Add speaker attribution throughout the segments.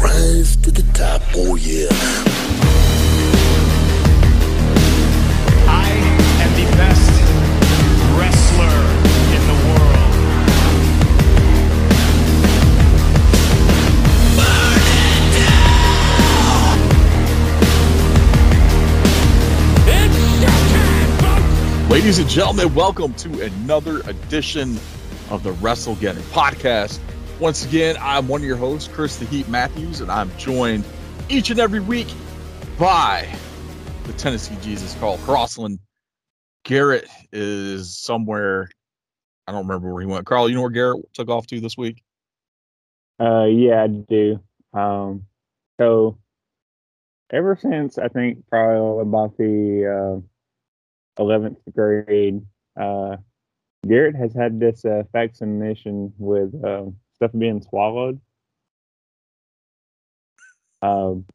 Speaker 1: rise to the top. Oh yeah.
Speaker 2: I am the best wrestler in the world.
Speaker 3: Ladies and gentlemen, welcome to another edition of the WrestleGeddon podcast. Once again, I'm one of your hosts, Chris the Heat Matthews, and I'm joined each and every week by the Tennessee Jesus, Carl Crossland. Garrett is somewhere. I don't remember where he went. Carl, you know where Garrett took off to this week?
Speaker 4: Uh, yeah, I do. Um, so ever since I think probably about the uh, 11th grade, uh, Garrett has had this uh, fascination with uh, stuff being swallowed. Um,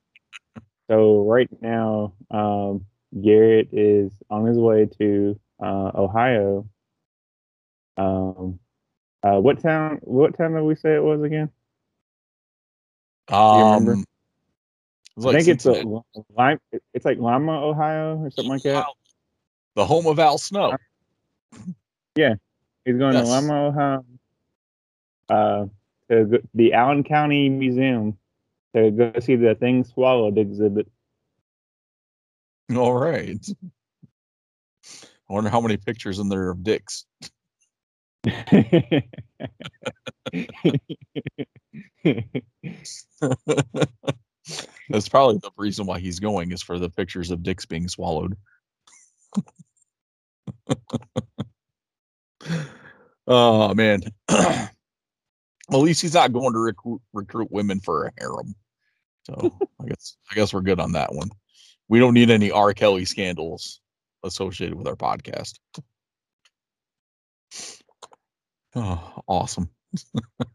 Speaker 4: so right now, um, Garrett is on his way to uh, Ohio. Um, uh, what town? What town did we say it was again?
Speaker 3: Um, it was like
Speaker 4: I think it's a, Lime. It's like Lima, Ohio, or something like that.
Speaker 3: the home of Al Snow.
Speaker 4: Yeah, he's going
Speaker 3: Yes.
Speaker 4: to Lima, Ohio, uh, to the Allen County Museum to go see the thing swallowed exhibit.
Speaker 3: All right. I wonder how many pictures in there of dicks. That's probably the reason why he's going is for the pictures of dicks being swallowed. oh man. At least he's not going to recruit, recruit women for a harem. So I guess I guess we're good on that one. We don't need any R. Kelly scandals associated with our podcast. Oh, awesome.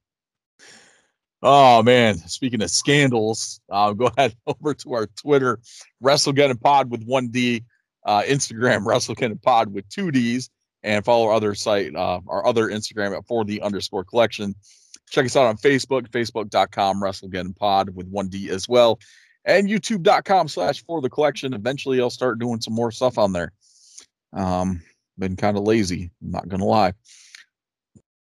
Speaker 3: oh man, speaking of scandals, uh, go ahead over to our Twitter, WrestleGeddon Pod with one D, uh, Instagram WrestleGeddon Pod with two Ds, and follow our other site, uh, our other Instagram at for the underscore collection. Check us out on Facebook, facebook.com Pod with one D as well, and youtube.com slash for the collection. Eventually, I'll start doing some more stuff on there. Um, been kind of lazy, I'm not gonna lie.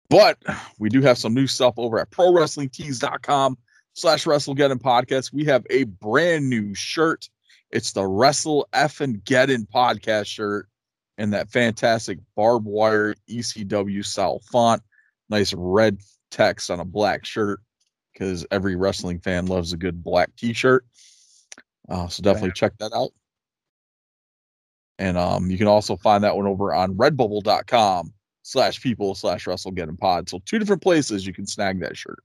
Speaker 3: But we do have some new stuff over at prowrestlingtees.com slash WrestleGeddon podcast. We have a brand new shirt. It's the Wrestle F and Geddon podcast shirt and that fantastic barbed wire ECW style font. Nice red text on a black shirt because every wrestling fan loves a good black t-shirt. Uh, so definitely check that out. And um, you can also find that one over on redbubble.com slash people slash WrestleGeddon pod. So two different places you can snag that shirt.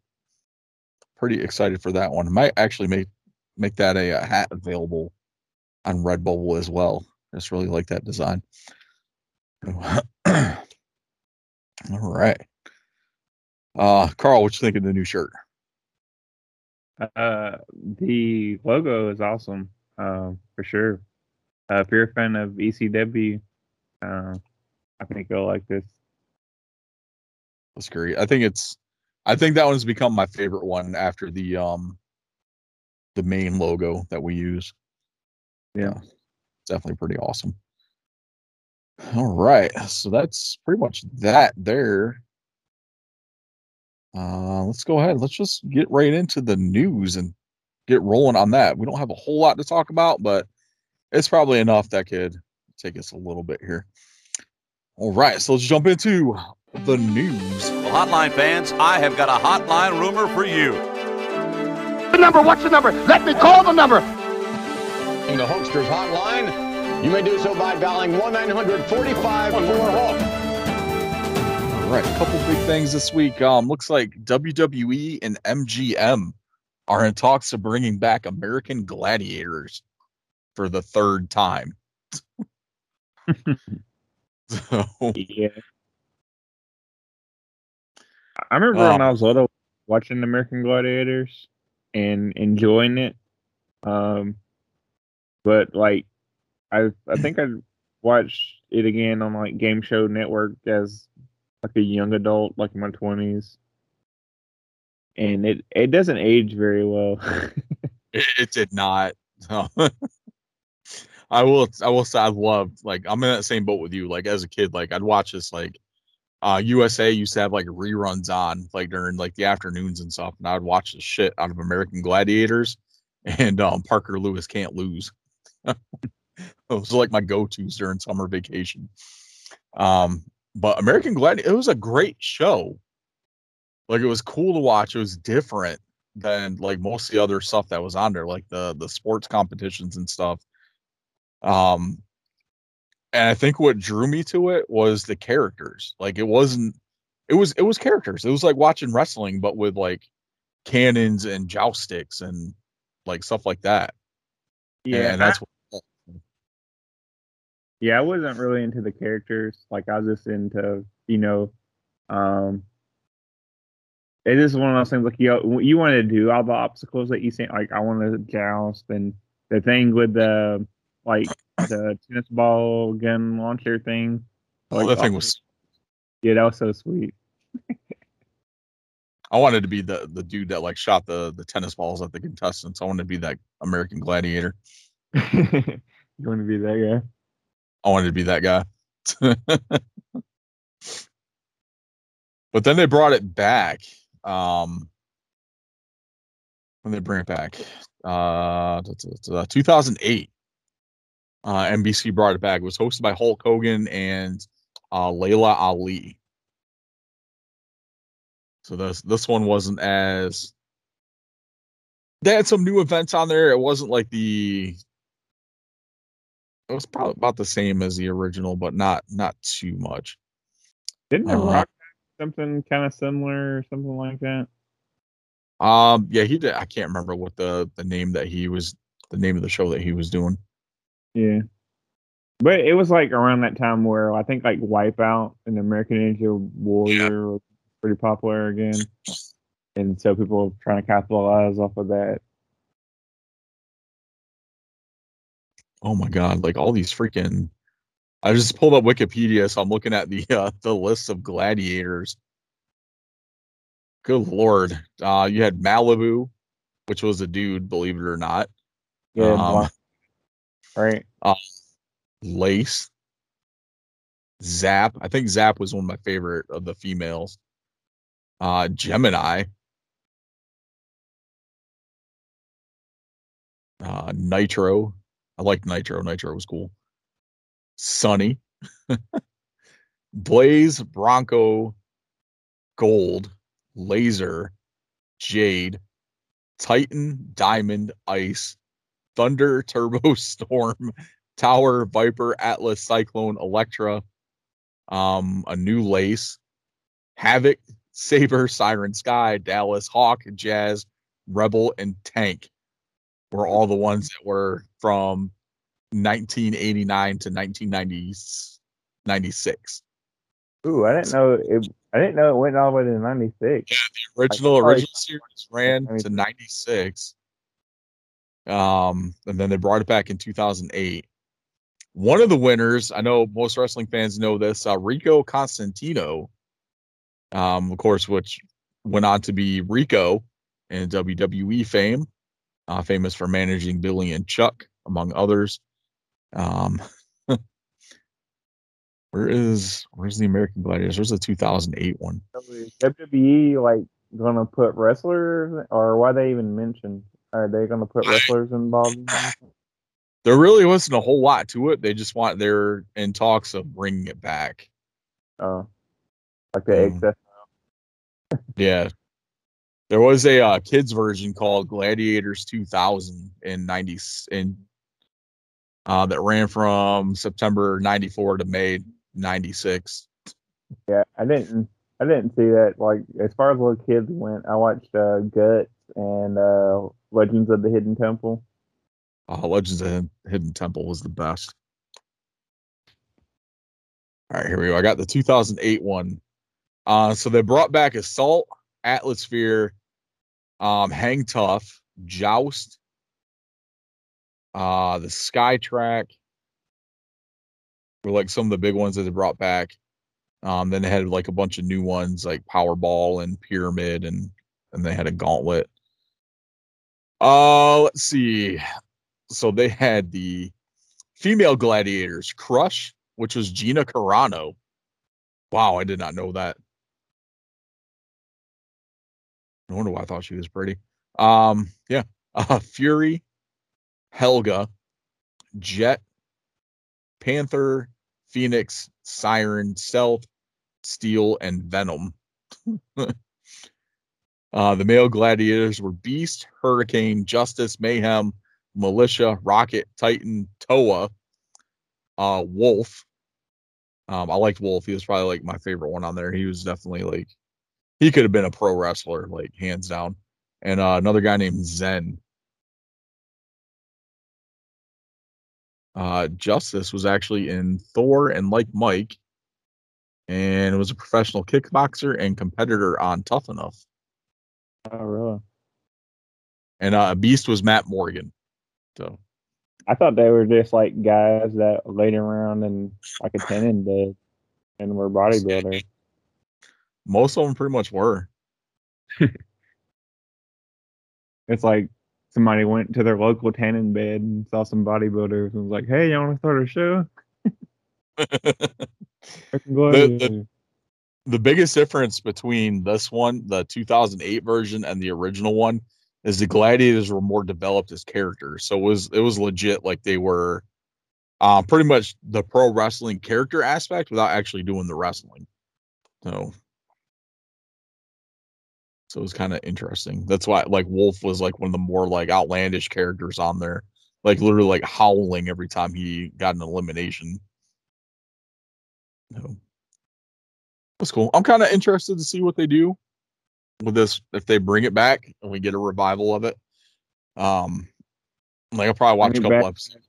Speaker 3: Pretty excited for that one. Might actually make make that a, a hat available on Redbubble as well. I Just really like that design. All right. Uh Carl, what you think of the new shirt?
Speaker 4: Uh, the logo is awesome, um, for sure. Uh, if you're a fan of ECW, uh, I think you'll like this.
Speaker 3: That's great. I think it's I think that one's become my favorite one after the um the main logo that we use.
Speaker 4: Yeah.
Speaker 3: It's definitely pretty awesome. All right. So that's pretty much that there. Uh let's go ahead. Let's just get right into the news and get rolling on that. We don't have a whole lot to talk about, but it's probably enough that could take us a little bit here. All right, so let's jump into the news.
Speaker 5: Well, hotline fans, I have got a hotline rumor for you.
Speaker 6: The number, what's the number? Let me call the number.
Speaker 7: In the Hulkster's hotline, you may do so by dialing 1 900 45 4 Hulk.
Speaker 3: All right, a couple big things this week. Um, looks like WWE and MGM are in talks of bringing back American Gladiators for the third time. so,
Speaker 4: Yeah. I remember when
Speaker 3: Oh.
Speaker 4: I was little watching American Gladiators and enjoying it. Um, but like, I I think I watched it again on like Game Show Network as like a young adult, like in my twenties. and it it doesn't age very well.
Speaker 3: It, it did not. No. I will. I will say I loved. Like I'm in that same boat with you. Like as a kid, like I'd watch this. Like uh USA used to have like reruns on like during like the afternoons and stuff, and I'd watch the shit out of American Gladiators and um Parker Lewis Can't Lose. Those are like my go-tos during summer vacation. Um, but American Gladiator, it was a great show. Like it was cool to watch. It was different than like most of the other stuff that was on there, like the the sports competitions and stuff. Um, and I think what drew me to it was the characters. Like it wasn't, it was it was characters. It was like watching wrestling, but with like cannons and joust sticks and like stuff like that.
Speaker 4: Yeah,
Speaker 3: and that's what
Speaker 4: yeah, I wasn't really into the characters. Like I was just into, you know, um it is one of those things like you you want to do all the obstacles that you say like I want to joust and the thing with the like the tennis ball gun launcher thing.
Speaker 3: oh,
Speaker 4: Like,
Speaker 3: that thing was.
Speaker 4: yeah, that was so sweet.
Speaker 3: I wanted to be the the dude that like shot the the tennis balls at the contestants. I wanted to be that American Gladiator.
Speaker 4: you want to be that guy?
Speaker 3: I wanted to be that guy. but then they brought it back. Um, when they bring it back, uh, that's- that's, uh, 2008. Uh, NBC brought it back. It was hosted by Hulk Hogan and uh, Laila Ali. So this this one wasn't as. They had some new events on there. It wasn't like the it was probably about the same as the original, but not not too much.
Speaker 4: Didn't
Speaker 3: Uh,
Speaker 4: Rock something kind of similar or something like that?
Speaker 3: Um, yeah, he did. I can't remember what the the name that he was the name of the show that he was doing.
Speaker 4: Yeah. But it was like around that time where I think like Wipeout and American Ninja Warrior was pretty popular again. And so people were trying to capitalize off of that.
Speaker 3: Oh my god, like all these freaking. I just pulled up Wikipedia, so I'm looking at the uh, the list of gladiators. Good lord, uh, you had Malibu, which was a dude, believe it or not.
Speaker 4: Yeah,
Speaker 3: Um,
Speaker 4: right?
Speaker 3: Lace, Zap. I think Zap was one of my favorite of the females. Uh, Gemini, uh, Nitro. I liked Nitro. Nitro was cool. Sunny, Blaze, Bronco, Gold, Laser, Jade, Titan, Diamond, Ice, Thunder, Turbo, Storm, Tower, Viper, Atlas, Cyclone, Electra, um, a new lace, Havoc, Saber, Siren Sky, Dallas, Hawk, Jazz, Rebel, and Tank were all the ones that were from 1989 to 1996.
Speaker 4: Ooh, I didn't know it. I didn't know it went all the way to '96.
Speaker 3: Original
Speaker 4: Like,
Speaker 3: original series ran to 96. Um, and then they brought it back in 2008. One of the winners, I know most wrestling fans know this, uh, Rico Constantino, um, of course, which went on to be Rico in WWE fame, uh, famous for managing Billy and Chuck, among others. Um, where is where's the American Gladiators? Where's the 2008 one?
Speaker 4: WWE like gonna put wrestlers, or why they even mentioned? Are they gonna put wrestlers involved?
Speaker 3: there really wasn't a whole lot to it. They just want they're in talks of bringing it back.
Speaker 4: Oh, like the. XF.
Speaker 3: Yeah, there was a uh, kids version called Gladiators 2000 in 90 in uh, that ran from September 94 to May 96.
Speaker 4: Yeah, I didn't. I didn't see that. Like as far as little kids went, I watched uh, Guts and uh, Legends of the Hidden Temple.
Speaker 3: Uh, Legends of Hid- Hidden Temple was the best. All right, here we go. I got the 2008 one. Uh, so they brought back Assault, Atlasphere, um, Hang Tough, Joust, uh, the Sky Track were like some of the big ones that they brought back. Um, then they had like a bunch of new ones like Powerball and Pyramid and and they had a gauntlet. Uh, let's see. So they had the female gladiators, Crush, which was Gina Carano. Wow, I did not know that. No wonder why I thought she was pretty. Um, yeah. Uh, Fury, Helga, Jet, Panther, Phoenix, Siren, Stealth, Steel, and Venom. uh, the male gladiators were Beast, Hurricane, Justice, Mayhem, Militia, Rocket, Titan, Toa, uh, Wolf. Um, I liked Wolf. He was probably like my favorite one on there. He was definitely like he could have been a pro wrestler, like hands down. And uh, another guy named Zen. Uh, Justice was actually in Thor and like Mike, and was a professional kickboxer and competitor on Tough Enough.
Speaker 4: Oh, really?
Speaker 3: And uh, Beast was Matt Morgan. So
Speaker 4: I thought they were just like guys that laid around and like a tenon bed and were bodybuilders.
Speaker 3: most of them pretty much were.
Speaker 4: It's like somebody went to their local tanning bed and saw some bodybuilders and was like, "Hey, you want to start a show?" I can go
Speaker 3: The- the- the biggest difference between this one, the 2008 version, and the original one is the gladiators were more developed as characters. So it was it was legit like they were uh, pretty much the pro wrestling character aspect without actually doing the wrestling. So so it was kind of interesting. That's why like Wolf was like one of the more like outlandish characters on there. Like literally like howling every time he got an elimination. So that's cool. I'm kind of interested to see what they do with this if they bring it back and we get a revival of it. Um, like I'll probably watch a couple
Speaker 4: back.
Speaker 3: episodes.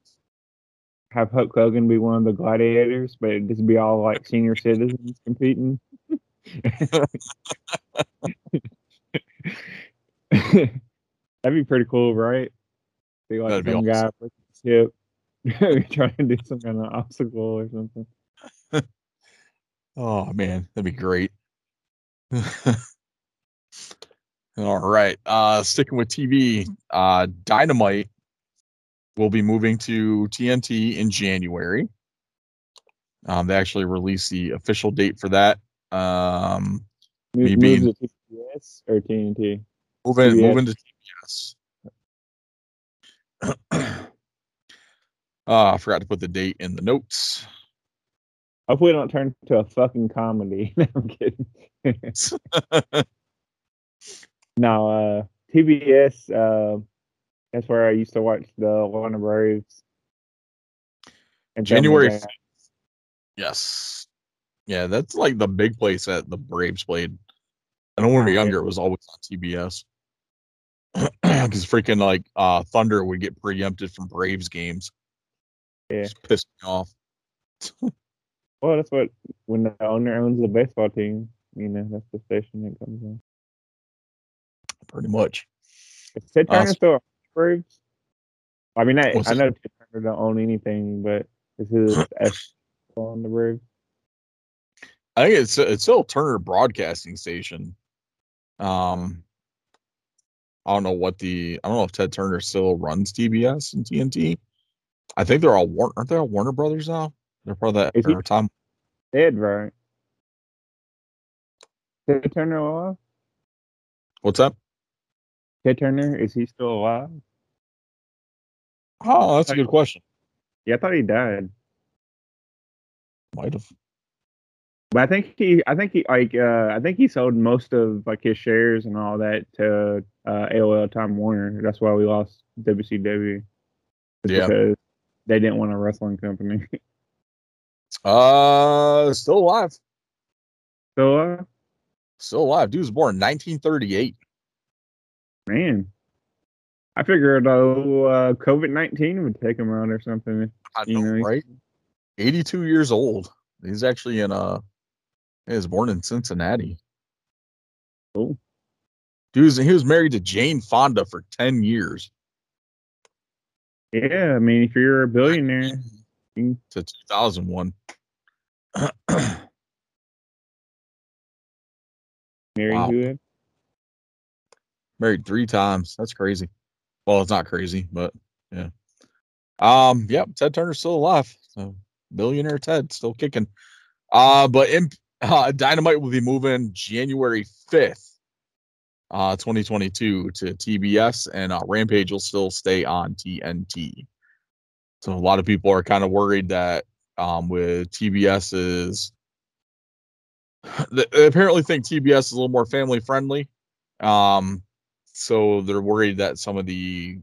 Speaker 4: Have Hulk Hogan be one of the gladiators, but it just be all like senior citizens competing. That'd be pretty cool, right? Be like
Speaker 3: That'd be
Speaker 4: some guy with a hip trying to do some kind of obstacle or something.
Speaker 3: Oh man, that'd be great. All right. Uh sticking with TV, uh Dynamite will be moving to TNT in January. Um they actually released the official date for that. Um
Speaker 4: Move,
Speaker 3: Me
Speaker 4: move
Speaker 3: being-
Speaker 4: to TBS or TNT.
Speaker 3: moving moving to TBS. uh I forgot to put the date in the notes.
Speaker 4: Hopefully, it don't turn to a fucking comedy. No, I'm kidding. no, uh, TBS. Uh, that's where I used to watch the Warner Braves. And
Speaker 3: January. Yes. Yeah, that's like the big place that the Braves played. I know when we were younger, it was always on TBS. Because freaking like uh Thunder would get preempted from Braves games.
Speaker 4: Yeah.
Speaker 3: Just pissed me off.
Speaker 4: Well, that's what when the owner owns the baseball team. You know, that's the station it comes on.
Speaker 3: Pretty much.
Speaker 4: Is Ted
Speaker 3: Uh,
Speaker 4: Turner still Braves? I mean, I, I know Ted Turner don't own anything, but is his S on the Braves?
Speaker 3: I think it's it's still Turner Broadcasting Station. Um I don't know what the I don't know if Ted Turner still runs TBS and TNT. I think they're all Warner aren't they all Warner Brothers now? They're part of that
Speaker 4: Is he-
Speaker 3: time.
Speaker 4: Dead, right? Ted Turner alive?
Speaker 3: What's up?
Speaker 4: Ted Turner, is he still alive?
Speaker 3: Oh, that's a good question.
Speaker 4: Yeah, I thought he died.
Speaker 3: Might have.
Speaker 4: But I think he, I think he, like, uh, I think he sold most of like his shares and all that to uh, AOL Time Warner. That's why we lost WCW.
Speaker 3: Yeah.
Speaker 4: because they didn't want a wrestling company.
Speaker 3: Uh, still alive.
Speaker 4: so, uh,
Speaker 3: Still alive. Dude was born in 1938.
Speaker 4: man, I figured though uh, COVID nineteen would take him out or something.
Speaker 3: I
Speaker 4: You
Speaker 3: know,
Speaker 4: know,
Speaker 3: right? 82 years old. He's actually in uh he was born in Cincinnati.
Speaker 4: Cool.
Speaker 3: Dude, was- he was married to Jane Fonda for 10 years
Speaker 4: Yeah, I mean, if you're a billionaire,
Speaker 3: to 2001.
Speaker 4: married
Speaker 3: Wow.
Speaker 4: who?
Speaker 3: Married three times. That's crazy. Well, it's not crazy, but yeah. Um, yep, Ted Turner's still alive. So billionaire Ted still kicking. Uh, but in, uh, Dynamite will be moving January 5th, uh, 2022 to TBS, and uh, Rampage will still stay on TNT. So a lot of people are kind of worried that um, with TBS is they apparently think TBS is a little more family friendly. Um, so they're worried that some of the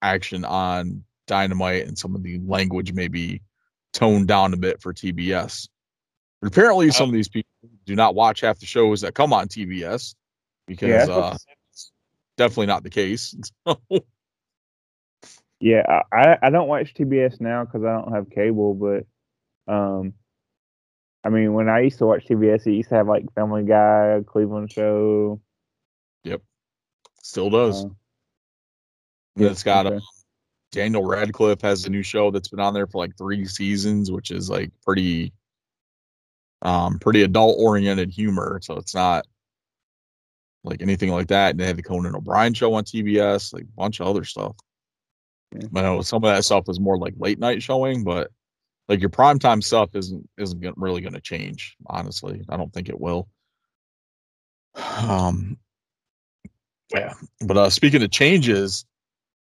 Speaker 3: action on Dynamite and some of the language may be toned down a bit for TBS. But apparently, some of these people do not watch half the shows that come on TBS because
Speaker 4: Yeah,
Speaker 3: uh, it's definitely not the case.
Speaker 4: Yeah, I, I- I don't watch TBS now because I don't have cable, but um, I mean, when I used to watch TBS, it used to have like Family Guy, Cleveland Show.
Speaker 3: Yep, still does.
Speaker 4: uh,
Speaker 3: Yeah, it's got
Speaker 4: okay.
Speaker 3: um, Daniel Radcliffe has a new show that's been on there for like three seasons, which is like pretty, um, pretty adult oriented humor. So it's not like anything like that. And they have the Conan O'Brien show on TBS, like a bunch of other stuff.
Speaker 4: Yeah.
Speaker 3: I know some of that stuff is more like late night showing, but like your primetime stuff isn't isn't really going to change. Honestly, I don't think it will. Um, yeah, but uh, speaking of changes,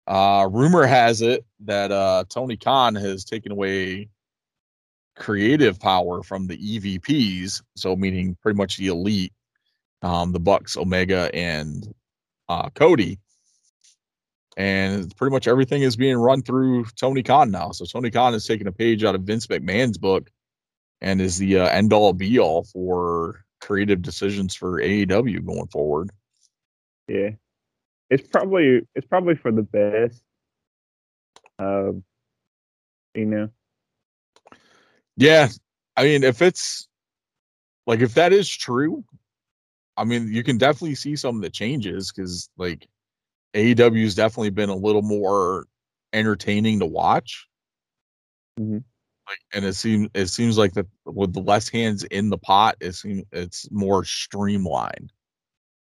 Speaker 3: uh, rumor has it that uh, Tony Khan has taken away creative power from the EVPs, so meaning pretty much the elite, um, the Bucks, Omega, and uh, Cody. And pretty much everything is being run through Tony Khan now. So Tony Khan is taking a page out of Vince McMahon's book and is the uh, end all be all for creative decisions for AEW going forward.
Speaker 4: Yeah, it's probably it's probably for the best. Um, you know,
Speaker 3: Yeah, I mean, if it's like if that is true, I mean, you can definitely see some of the changes because like AEW's definitely been a little more entertaining to watch.
Speaker 4: Mhm.
Speaker 3: Like, and it seems it seems like that with the less hands in the pot, it seems it's more streamlined.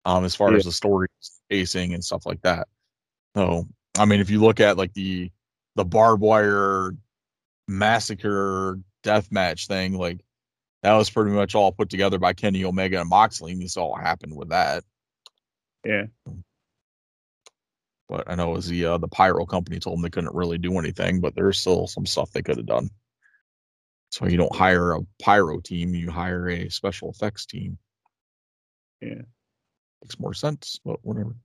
Speaker 3: Um, as far
Speaker 4: Yeah.
Speaker 3: as the story pacing and stuff like that. So, I mean, if you look at like the the barbed wire massacre death match thing, like that was pretty much all put together by Kenny Omega and Moxley, and you saw what happened with that.
Speaker 4: yeah,
Speaker 3: But I know it was the uh, the pyro company told them they couldn't really do anything, but there's still some stuff they could have done. So you don't hire a pyro team, you hire a special effects team.
Speaker 4: yeah.
Speaker 3: Makes more sense, but whatever.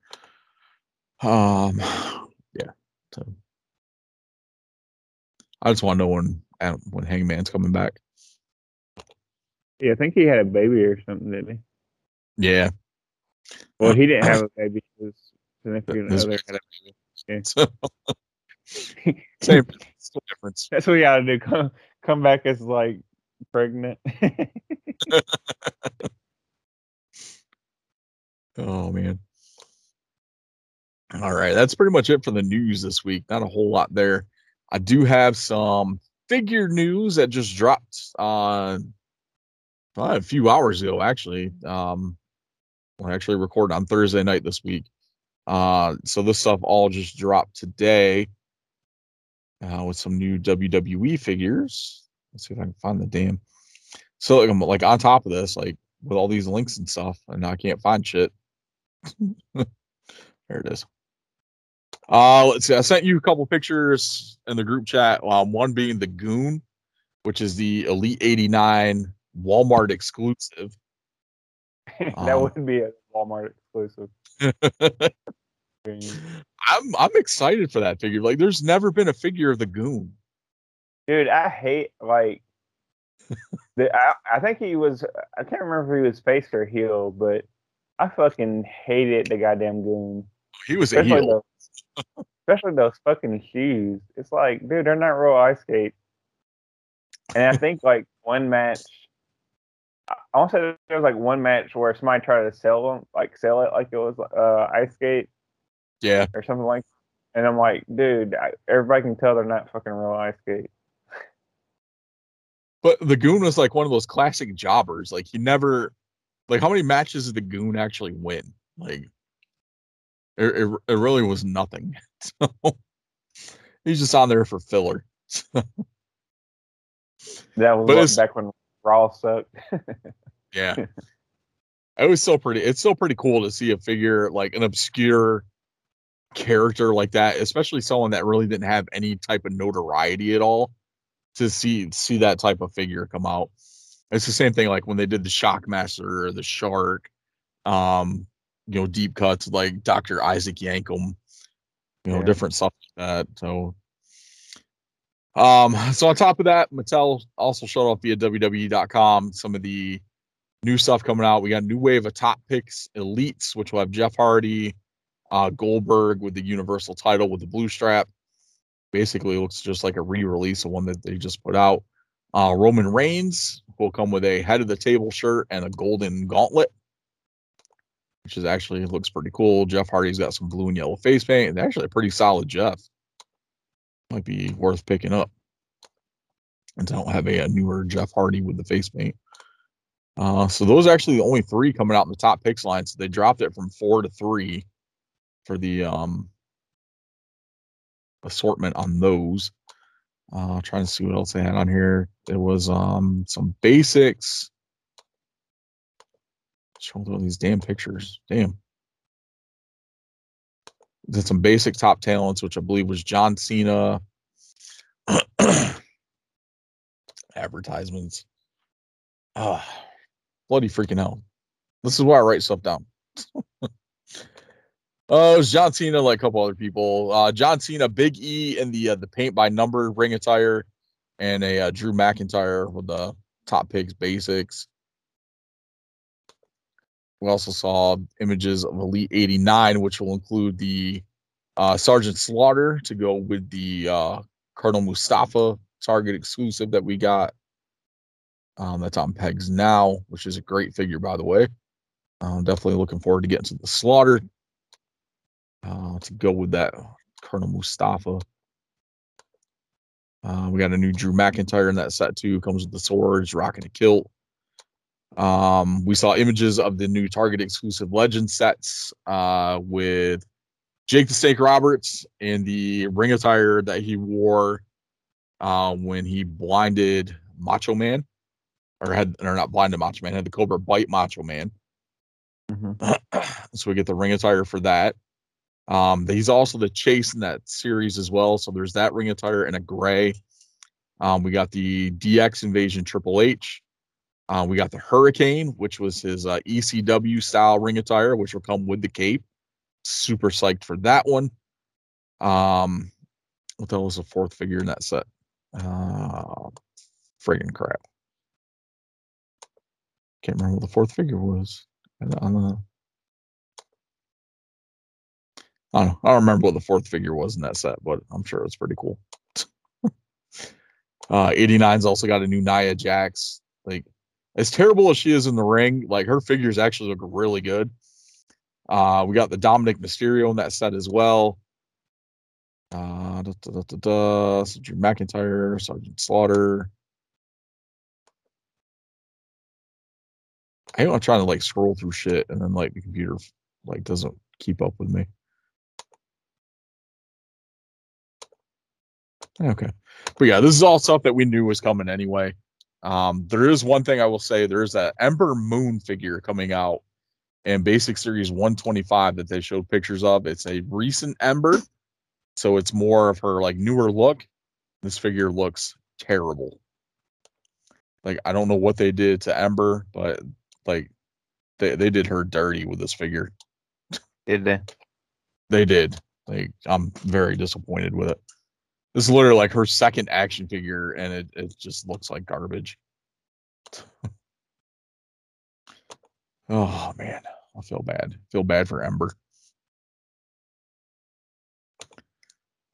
Speaker 3: Um, yeah. So I just want to know when when Hangman's coming back.
Speaker 4: Yeah, I think he had a baby or something, didn't he?
Speaker 3: Yeah.
Speaker 4: Well, he didn't have a baby. His significant
Speaker 3: His-
Speaker 4: other had a baby.
Speaker 3: So, same difference.
Speaker 4: That's what you gotta do. Come come back as like pregnant.
Speaker 3: Oh man. All right, that's pretty much it for the news this week. Not a whole lot there. I do have some figure news that just dropped uh, a few hours ago, actually. Um, I actually recorded on Thursday night this week. Uh, so this stuff all just dropped today uh, with some new WWE figures. Let's see if I can find the damn. So like, I'm like on top of this, like with all these links and stuff, and I can't find shit. there it is. Uh, let's see. I sent you a couple pictures in the group chat. Um, one being the Goon, which is the Elite 89 Walmart exclusive.
Speaker 4: that
Speaker 3: Um,
Speaker 4: would be a Walmart exclusive.
Speaker 3: I'm I'm excited for that figure. Like, there's never been a figure of the Goon.
Speaker 4: Dude, I hate like the, I, I think he was I can't remember if he was face or heel, but I fucking hated the goddamn goon.
Speaker 3: He was a heel.
Speaker 4: those, especially those fucking shoes. It's like, dude, they're not real ice skates. And I think like one match I- want to say there was like one match where somebody tried to sell them, like sell it like it was uh ice skate
Speaker 3: Yeah,
Speaker 4: or something like and I'm like, dude, I, everybody can tell they're not fucking real ice skate.
Speaker 3: but the Goon was like one of those classic jobbers. Like he never, like how many matches did the Goon actually win? Like It, it, it really was nothing. So he's just on there for filler.
Speaker 4: That was
Speaker 3: But
Speaker 4: what, back when Raw sucked.
Speaker 3: Yeah. it was still pretty it's still pretty cool to see a figure like an obscure character like that, especially someone that really didn't have any type of notoriety at all to see see that type of figure come out. It's the same thing like when they did the Shockmaster or the Shark, um, you know, deep cuts like Dr. Isaac Yankem, you know,
Speaker 4: Yeah.
Speaker 3: different stuff like that. So um, so on top of that, Mattel also showed off via WWE.com some of the new stuff coming out. We got a new wave of top picks elites, which will have Jeff Hardy, uh, Goldberg with the Universal title with the blue strap. Basically, looks just like a re-release of one that they just put out. Uh, Roman Reigns will come with a head of the table shirt and a golden gauntlet, which is actually looks pretty cool. Jeff Hardy's got some blue and yellow face paint. and actually a pretty solid Jeff. Might be worth picking up. And I don't have a, a newer Jeff Hardy with the face paint. Uh, so those are actually the only three coming out in the top picks line. So they dropped it from four to three for the um assortment on those. Uh trying to see what else they had on here. There was um some basics. Showing all these damn pictures. Damn. Did some basic top talents, which I believe was John Cena. Advertisements. Ah, bloody freaking hell. This is why I write stuff down. Oh, it was John Cena, like a couple other people. Uh, John Cena, Big E, in the uh, the paint by number ring attire, and a uh, Drew McIntyre with the top picks basics. We also saw images of Elite 89, which will include the uh, Sergeant Slaughter to go with the uh, Colonel Mustafa Target exclusive that we got. Um, that's on pegs now, which is a great figure, by the way. I'm definitely looking forward to getting to the Slaughter uh, to go with that Colonel Mustafa. Uh, we got a new Drew McIntyre in that set too. Comes with the swords, rocking a kilt. Um, we saw images of the new Target exclusive Legend sets uh, with Jake the Snake Roberts and the ring attire that he wore uh, when he blinded Macho Man, or had or not blinded Macho Man, had the Cobra bite Macho Man.
Speaker 4: Mhm.
Speaker 3: so we get the ring attire for that. Um, he's also the chase in that series as well. So there's that ring attire and a gray. Um, we got the DX Invasion Triple H. Uh, we got the Hurricane, which was his uh, ECW style ring attire, which will come with the cape. Super psyched for that one. Um, what the hell was the fourth figure in that set? Uh, friggin' crap. Can't remember what the fourth figure was. I don't know. I don't remember what the fourth figure was in that set, but I'm sure it's pretty cool. uh 89's also got a new Nia Jax. Like as terrible as she is in the ring, like her figures actually look really good. Uh we got the Dominic Mysterio in that set as well. Uh da, da, da, da. So Drew McIntyre, Sergeant Slaughter. I am trying to like scroll through shit and then like the computer like doesn't keep up with me. Okay. But yeah, this is all stuff that we knew was coming anyway. Um, there is one thing I will say there's that Ember Moon figure coming out in Basic Series 125 that they showed pictures of. It's a recent Ember, so it's more of her like newer look. This figure looks terrible. Like I don't know what they did to Ember, but like they, they did her dirty with this figure.
Speaker 4: Did they?
Speaker 3: They did. Like I'm very disappointed with it. This is literally like her second action figure, and it, it just looks like garbage. oh man, I feel bad. feel bad for Ember.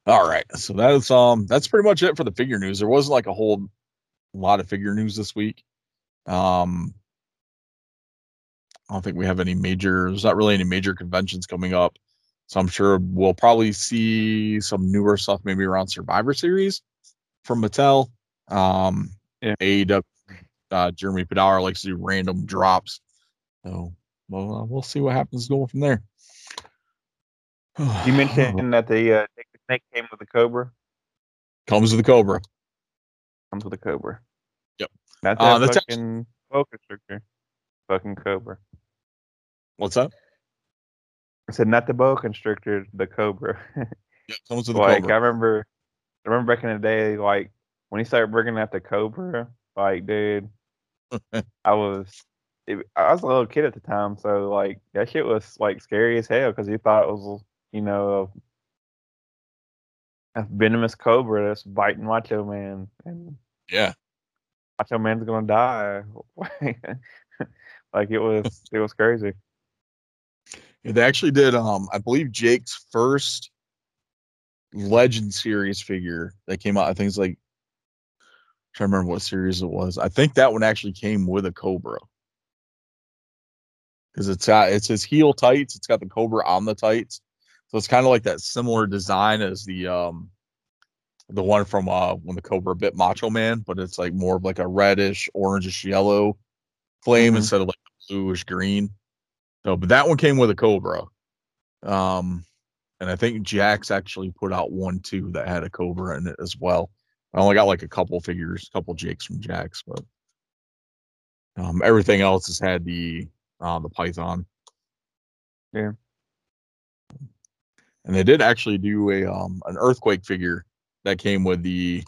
Speaker 3: All right, so that is um that's pretty much it for the figure news. There wasn't like a whole lot of figure news this week. Um, I don't think we have any major. There's not really any major conventions coming up. So I'm sure we'll probably see some newer stuff maybe around Survivor Series from Mattel. Um,
Speaker 4: Yeah.
Speaker 3: AEW, uh, Jeremy Padawer likes to do random drops. So well, uh, we'll see what happens going from there.
Speaker 4: You mentioned that the uh, the snake came with the cobra?
Speaker 3: comes with the Cobra.
Speaker 4: Comes with a cobra.
Speaker 3: Yep.
Speaker 4: Not
Speaker 3: Uh,
Speaker 4: that
Speaker 3: that's actu-
Speaker 4: fucking boa constrictor. Fucking cobra.
Speaker 3: What's that?
Speaker 4: I said not the boa constrictor, the cobra.
Speaker 3: Yeah, comes with the
Speaker 4: like I remember, I remember back in the day, like when he started bringing out the cobra, like dude, I was, it, I was a little kid at the time, so like that shit was like scary as hell because he thought it was, you know, a, a venomous cobra that's biting Macho Man, and
Speaker 3: Yeah.
Speaker 4: Macho Man's gonna die. like it was, it was crazy.
Speaker 3: They actually did. Um, I believe Jake's first Legend series figure that came out. I think it's like. I'm trying to remember what series it was. I think that one actually came with a Cobra. Because it's got it's his heel tights. It's got the Cobra on the tights, so it's kind of like that similar design as the um, the one from uh when the Cobra bit Macho Man, but it's like more of like a reddish, orangish yellow flame
Speaker 4: Mhm.
Speaker 3: instead of like bluish green. So, but that one came with a Cobra. Um, and I think Jakks actually put out one too that had a Cobra in it as well. I only got like a couple figures, a couple Jakes from Jakks, but um, everything else has had the uh, the Python.
Speaker 4: Yeah.
Speaker 3: And they did actually do a um an earthquake figure that came with the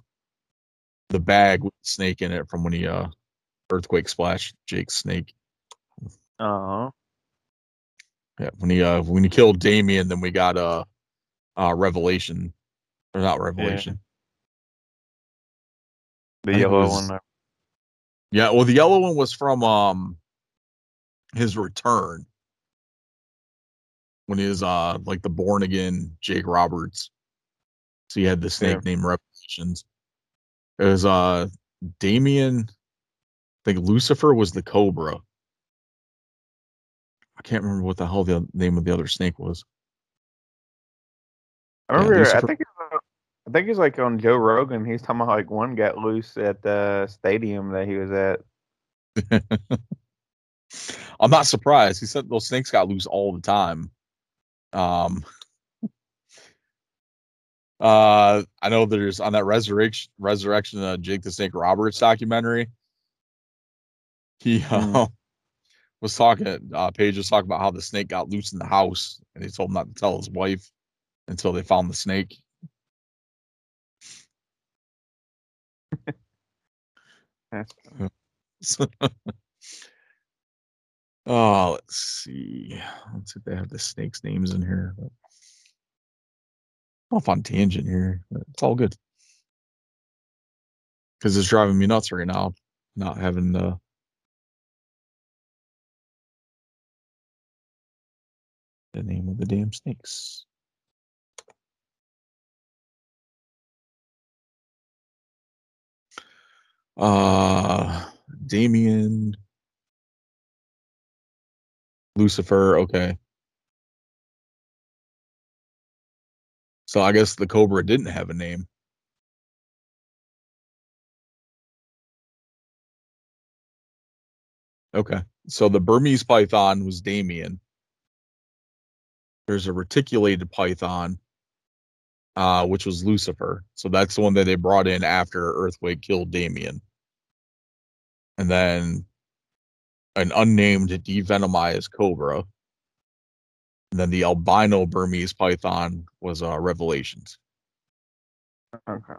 Speaker 3: the bag with the snake in it from when he uh earthquake splashed Jake's snake.
Speaker 4: Uh
Speaker 3: Yeah, when he uh when he killed Damien, then we got uh uh Revelation. Or not Revelation.
Speaker 4: the
Speaker 3: think it
Speaker 4: yellow
Speaker 3: was-
Speaker 4: one.
Speaker 3: Yeah, well the yellow one was from um his return. When he was uh like the born again Jake Roberts. So he had the snake
Speaker 4: Yeah.
Speaker 3: named Revelations. It was uh Damien I think Lucifer was the Cobra. I can't remember what the hell the name of the other snake was.
Speaker 4: I
Speaker 3: Yeah,
Speaker 4: remember. I think. It's, I think it's like on Joe Rogan. He's talking about how, like one got loose at the stadium that he was at.
Speaker 3: I'm not surprised. He said those snakes got loose all the time. Um uh I know there's on that resurrection resurrection uh, Jake the Snake Roberts documentary. He uh, was talking uh Page was talking about how the snake got loose in the house and he told him not to tell his wife until they found the snake. Oh, let's see. Let's see if they have the snakes' names in here. off on tangent here. It's all good. Because it's driving me nuts right now, not having the. The name of the damn snakes. Uh, Damien, Lucifer. Okay. So I guess the Cobra didn't have a name. Okay. So the Burmese python was Damien. There's a reticulated python, uh, which was Lucifer. So that's the one that they brought in after Earthquake killed Damien. And then an unnamed devenomized cobra. And then the albino Burmese python was uh, Revelations.
Speaker 4: Okay.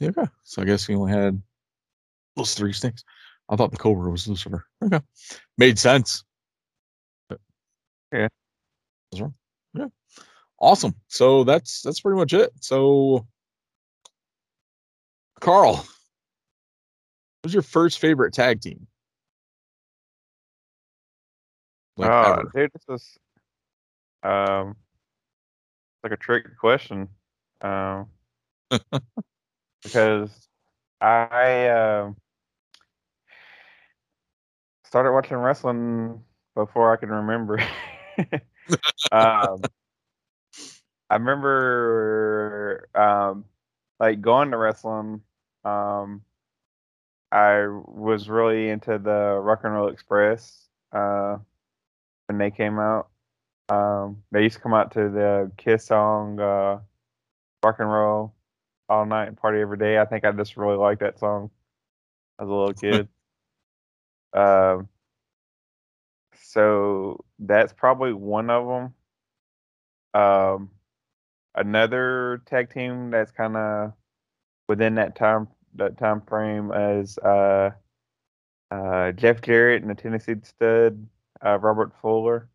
Speaker 3: Yeah, Okay. So I guess he only had those three snakes. I thought the cobra was Lucifer. Okay. Made sense. But-
Speaker 4: Yeah.
Speaker 3: Yeah. Awesome. So that's that's pretty much it. So Carl, who's your first favorite tag team? Like
Speaker 4: oh,
Speaker 3: ever.
Speaker 4: dude, this is um like a tricky question. Um, because I um started watching wrestling before I can remember. um, I remember um like going to wrestling. Um, I was really into the Rock and Roll Express. Uh, when they came out. Um, they used to come out to the Kiss song, uh, "Rock and Roll All Night and Party Every Day." I think I just really liked that song as a little kid. um, so that's probably one of them. Um, another tag team that's kind of within that time that time frame is uh, uh, Jeff Jarrett and the Tennessee Stud, uh, Robert Fuller.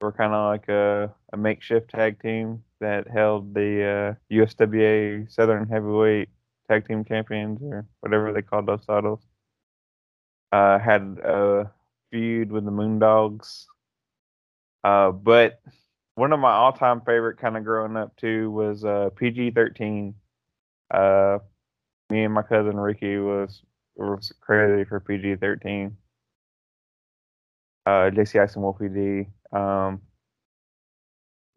Speaker 4: We're kind of like a, a makeshift tag team that held the uh, USWA Southern Heavyweight Tag Team Champions or whatever they called those titles. Uh, had a feud with the Moondogs. Uh, but one of my all-time favorite kind of growing up too was uh, PG-13. Uh, me and my cousin Ricky was was crazy for PG-13. Uh, JC Wolfie D. Um,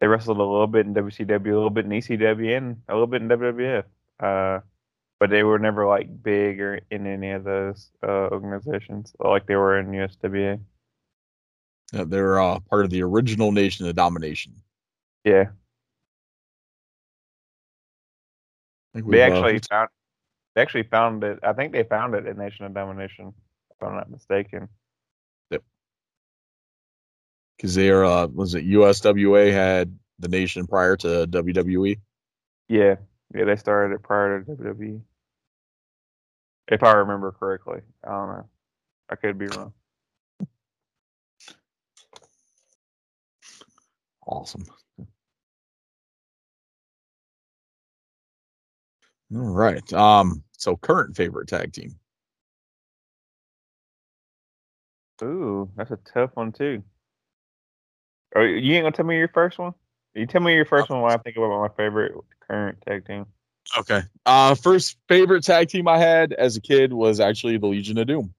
Speaker 4: they wrestled a little bit in WCW, a little bit in ECW, and a little bit in WWF. Uh, but they were never like big or in any of those uh, organizations like they were in USWA.
Speaker 3: Yeah, they were uh, part of the original Nation of Domination.
Speaker 4: Yeah, they
Speaker 3: uh,
Speaker 4: actually found they actually found it. I think they found it in Nation of Domination, if I'm not mistaken. Yep.
Speaker 3: Because they are uh was it USWA had the nation prior to? WWE.
Speaker 4: Yeah, yeah, they started it prior to WWE. If I remember correctly, I don't know. I could be wrong.
Speaker 3: Awesome. All right. Um. So current favorite tag team.
Speaker 4: Ooh, that's a tough one too. Oh, you ain't gonna tell me your first one? You tell me your first one while I think about my favorite current tag team.
Speaker 3: Okay. Uh, first favorite tag team I had as a kid was actually the Legion of Doom.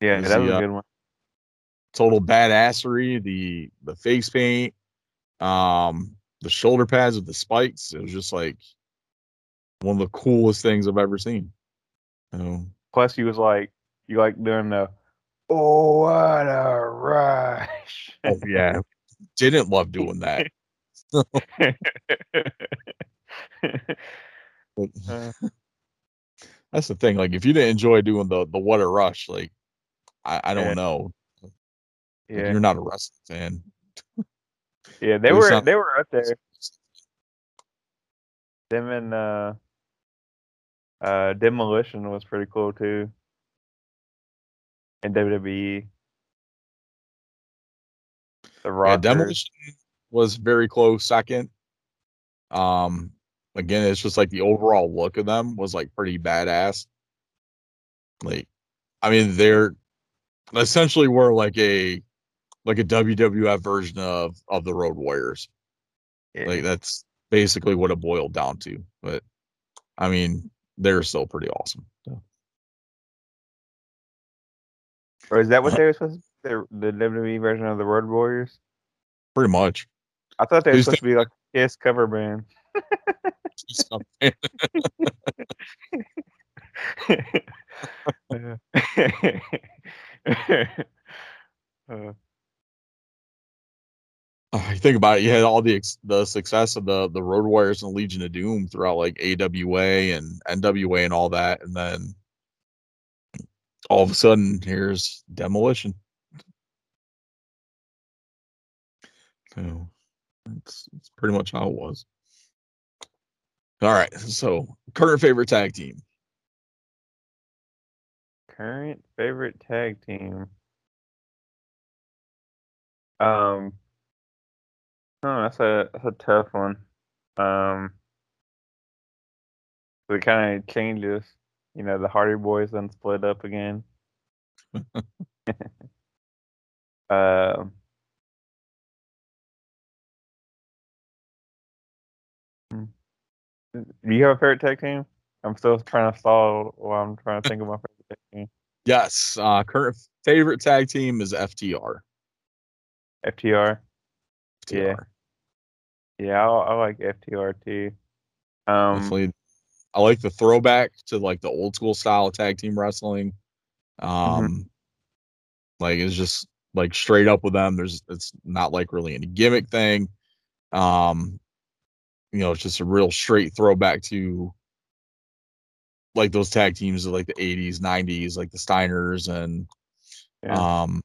Speaker 4: Yeah, that was a
Speaker 3: uh,
Speaker 4: good one.
Speaker 3: Total badassery. The the face paint. Um, the shoulder pads with the spikes. It was just like one of the coolest things I've ever seen. So,
Speaker 4: Plus, he was like, you like doing the, oh what a rush.
Speaker 3: oh, yeah, didn't love doing that. But
Speaker 4: Uh,
Speaker 3: that's the thing. Like, if you didn't enjoy doing the the what a rush, like, I, I don't
Speaker 4: Yeah.
Speaker 3: know. Like,
Speaker 4: yeah,
Speaker 3: You're not a wrestling fan.
Speaker 4: yeah, they were
Speaker 3: not-
Speaker 4: they were up there. Them and uh, uh, demolition was pretty cool too. In WWE, the
Speaker 3: Yeah, Demolition was very close second. Um, again, it's just like the overall look of them was like pretty badass. Like, I mean, they're essentially were like a like a WWF version of of the Road Warriors.
Speaker 4: Yeah.
Speaker 3: Like that's basically what it boiled down to. But I mean, they're still pretty awesome. So,
Speaker 4: Or is that what they were supposed to be? The, the WWE version of the Road Warriors?
Speaker 3: pretty much.
Speaker 4: I thought they were
Speaker 3: Who's
Speaker 4: supposed to be like a Kiss cover band. Uh,
Speaker 3: you think about it, you had all the the success of the the Road Warriors and Legion of Doom throughout like AWA and NWA and all that, and then all of a sudden here's Demolition. So that's pretty much how it was. All right, so current favorite tag team.
Speaker 4: current favorite tag team. Um, oh, that's a that's a tough one. Um, it kind of changes. You know, the Hardy Boys then split up again. hmm. do you have a favorite tag team? I'm still trying to solve while I'm trying to think of my favorite tag team.
Speaker 3: Yes, uh, current favorite tag team is FTR.
Speaker 4: FTR. Yeah.
Speaker 3: FTR.
Speaker 4: Yeah, I, I like FTR too. Um,
Speaker 3: Definitely. I like the throwback to like the old school style of tag team wrestling. Um, Like it's just like straight up with them. There's it's not like really any gimmick thing. Um, you know, it's just a real straight throwback to like those tag teams of like the 80s, 90s, like the Steiners and
Speaker 8: Yeah.
Speaker 3: um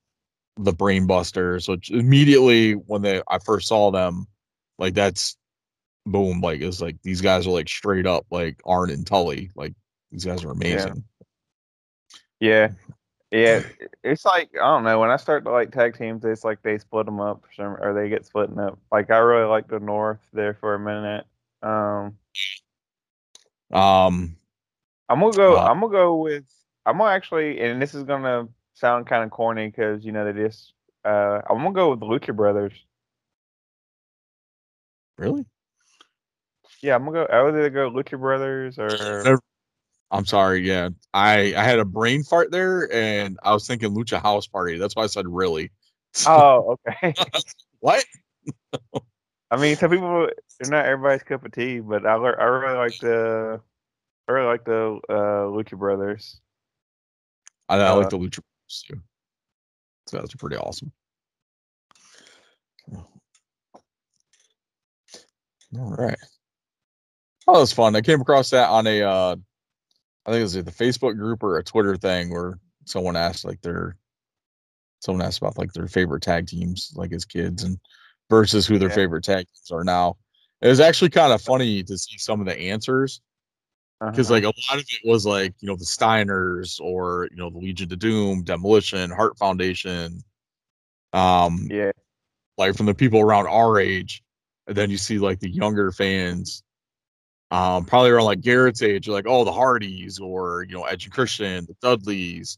Speaker 3: the Brainbusters. Which immediately when they I first saw them, like that's boom, like it's like these guys are like straight up like Arn and Tully. Like these guys are amazing.
Speaker 4: Yeah, yeah. It's like I don't know. When I start to like tag teams, it's like they split them up, some, or they get splitting up. Like I really like the North there for a minute. Um,
Speaker 3: Um
Speaker 4: I'm gonna go.
Speaker 3: Uh,
Speaker 4: I'm gonna go with. I'm gonna actually, and this is gonna sound kind of corny because you know they just. Uh, I'm gonna go with the Lucha Brothers.
Speaker 3: really?
Speaker 4: Yeah, I'm gonna go. I would either go Lucha Brothers or.
Speaker 3: I'm sorry, yeah. I I had a brain fart there and I was thinking Lucha House Party. That's why I said really.
Speaker 4: Oh, okay.
Speaker 3: What?
Speaker 4: I mean, some people they're not everybody's cup of tea, but I I really like the I really like the uh, Lucha Brothers.
Speaker 3: I, I like
Speaker 4: Uh,
Speaker 3: the Lucha Brothers too. So that's pretty awesome. All right. Oh, that was fun. I came across that on a uh I think it was the Facebook group or a Twitter thing where someone asked like their someone asked about like their favorite tag teams like as kids and versus who their
Speaker 4: Yeah.
Speaker 3: favorite tag teams are now. It was actually kind of funny to see some of the answers because
Speaker 4: Uh-huh.
Speaker 3: like a lot of it was like you know the Steiners or you know the Legion of Doom, Demolition, Heart Foundation, um,
Speaker 4: yeah,
Speaker 3: like from the people around our age, and then you see like the younger fans, um, probably around like Garrett's age, like oh the Hardys or you know Edge Christian, the Dudleys,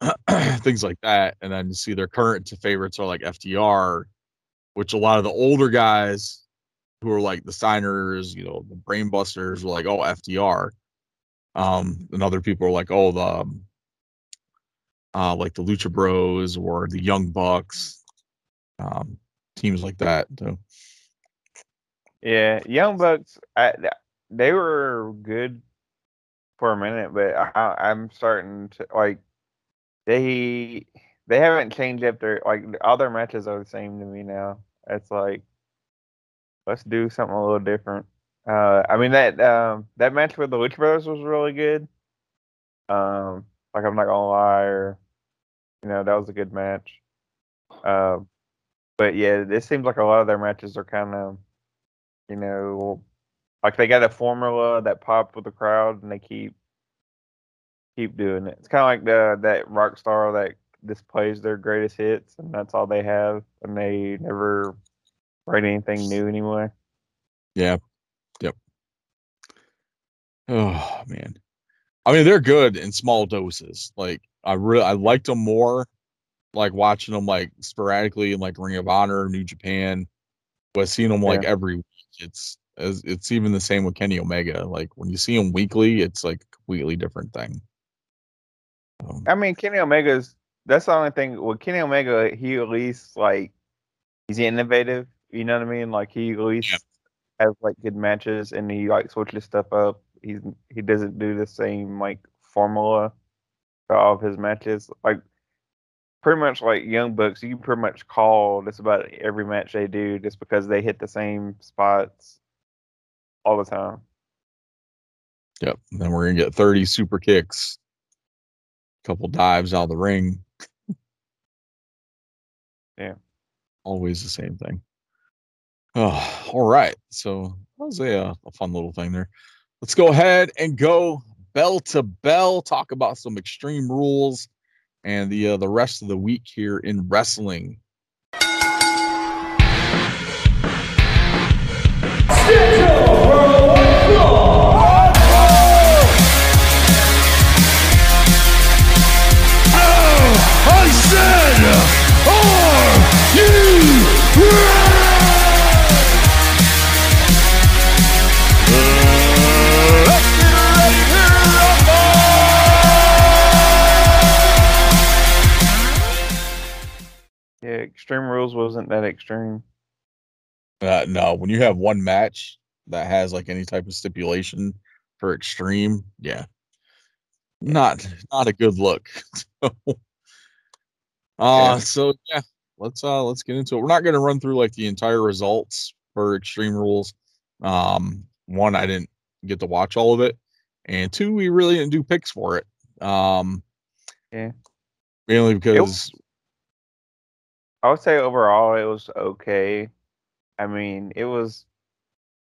Speaker 3: things like that, and then you see their current to favorites are like FTR, which a lot of the older guys who are like the Steiners, you know, the Brainbusters were like, oh, FTR. Um, and other people are like, oh, the um, uh, like the Lucha Bros or the Young Bucks, um, teams like that. So
Speaker 4: yeah. Young Bucks, I, they were good for a minute, but I, I'm starting to like they they haven't changed up their like all their matches are the same to me now. It's like let's do something a little different. Uh, I mean that um, that match with the Lucha Brothers was really good. Um, like I'm not gonna lie, or you know that was a good match. Um, but yeah, it seems like a lot of their matches are kind of, you know, like they got a formula that popped with the crowd, and they keep keep doing it. It's kind of like the that rock star that displays their greatest hits, and that's all they have, and they never write anything new anymore.
Speaker 3: yeah, yep. Oh man, I mean they're good in small doses. Like I really I liked them more, like watching them like sporadically in like Ring of Honor, New Japan, but seeing them like
Speaker 4: Yeah.
Speaker 3: every week. It's it's it's even the same with Kenny Omega. Like when you see him weekly, it's like a completely different thing. Um,
Speaker 4: I mean, Kenny Omega's that's the only thing. With Kenny Omega, he at least like he's innovative. You know what I mean? Like he at least has like good matches, and he like switches stuff up. He's he doesn't do the same like formula for all of his matches. Like pretty much like Young Bucks, you can pretty much call just about every match they do just because they hit the same spots all the time.
Speaker 3: Yep. And then we're gonna get 30 super kicks, a couple dives out of the ring.
Speaker 4: Yeah.
Speaker 3: Always the same thing. Oh, all right. So that was a, uh, a fun little thing there. Let's go ahead and go bell to bell. Talk about some extreme rules and the uh, the rest of the week here in wrestling.
Speaker 4: Extreme Rules wasn't that extreme.
Speaker 3: Uh, no, when you have one match that has like any type of stipulation for extreme, yeah, not not a good look. Uh
Speaker 4: Yeah.
Speaker 3: so yeah, let's uh let's get into it. We're not gonna run through like the entire results for Extreme Rules. Um one, I didn't get to watch all of it, and two, we really didn't do picks for it. Um
Speaker 4: Yeah.
Speaker 3: mainly because
Speaker 4: I would say overall it was okay. I mean, it was.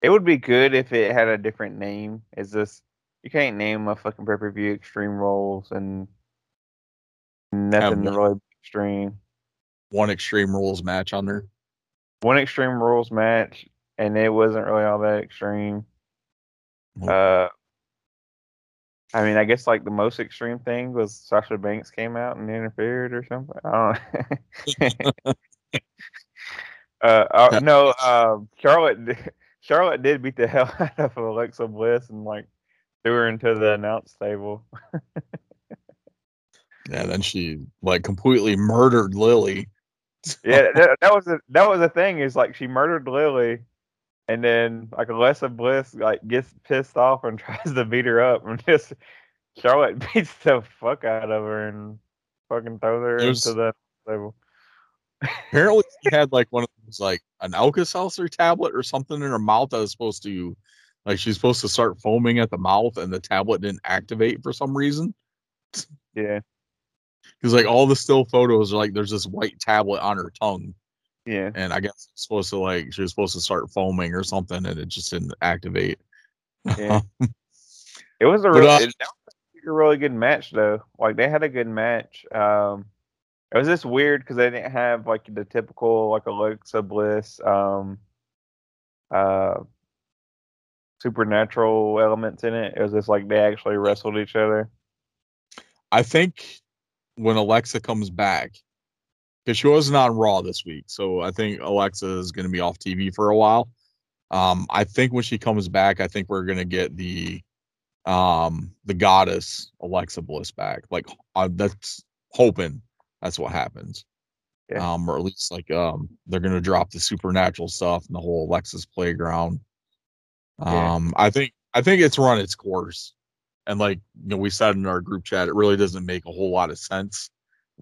Speaker 4: It would be good if it had a different name. Is this? You can't name a fucking pay per view Extreme Rules and nothing
Speaker 3: one.
Speaker 4: really extreme.
Speaker 3: one Extreme Rules match on there.
Speaker 4: One Extreme Rules match, and it wasn't really all that extreme.
Speaker 3: Nope.
Speaker 4: Uh, I mean, I guess like the most extreme thing was Sasha Banks came out and interfered or something. I don't know. uh, uh, no, um, Charlotte. d- Charlotte did beat the hell out of Alexa Bliss and like threw her into the announce table.
Speaker 3: Yeah, then she like completely murdered Lilly.
Speaker 4: Yeah, that, that was the that was the thing is like she murdered Lilly, and then like Alexa Bliss like gets pissed off and tries to beat her up, and just Charlotte beats the fuck out of her and fucking throws her
Speaker 3: There's-
Speaker 4: into the table.
Speaker 3: Apparently, she had like one of those like an Alka-Seltzer tablet or something in her mouth that was supposed to, like, she's supposed to start foaming at the mouth, and the tablet didn't activate for some reason.
Speaker 4: Yeah,
Speaker 3: Because like all the still photos are like there's this white tablet on her tongue,
Speaker 4: yeah,
Speaker 3: and I guess it's supposed to like she was supposed to start foaming or something, and it just didn't activate.
Speaker 4: yeah. It was a
Speaker 3: But,
Speaker 4: really,
Speaker 3: uh,
Speaker 4: it, that was a really good match though. Like they had a good match. Um, it was just weird because they didn't have like the typical like Alexa Bliss, um, uh, supernatural elements in it. It was just like they actually wrestled each other.
Speaker 3: I think when Alexa comes back, because she wasn't on Raw this week, so I think Alexa is going to be off TV for a while. Um, I think when she comes back, I think we're going to get the um the goddess Alexa Bliss back. Like uh, that's hoping that's what happens.
Speaker 4: Yeah.
Speaker 3: Um, or at least like um they're going to drop the supernatural stuff and the whole Alexa's playground.
Speaker 4: Yeah.
Speaker 3: Um, I think I think it's run its course. And like you know, we said in our group chat, it really doesn't make a whole lot of sense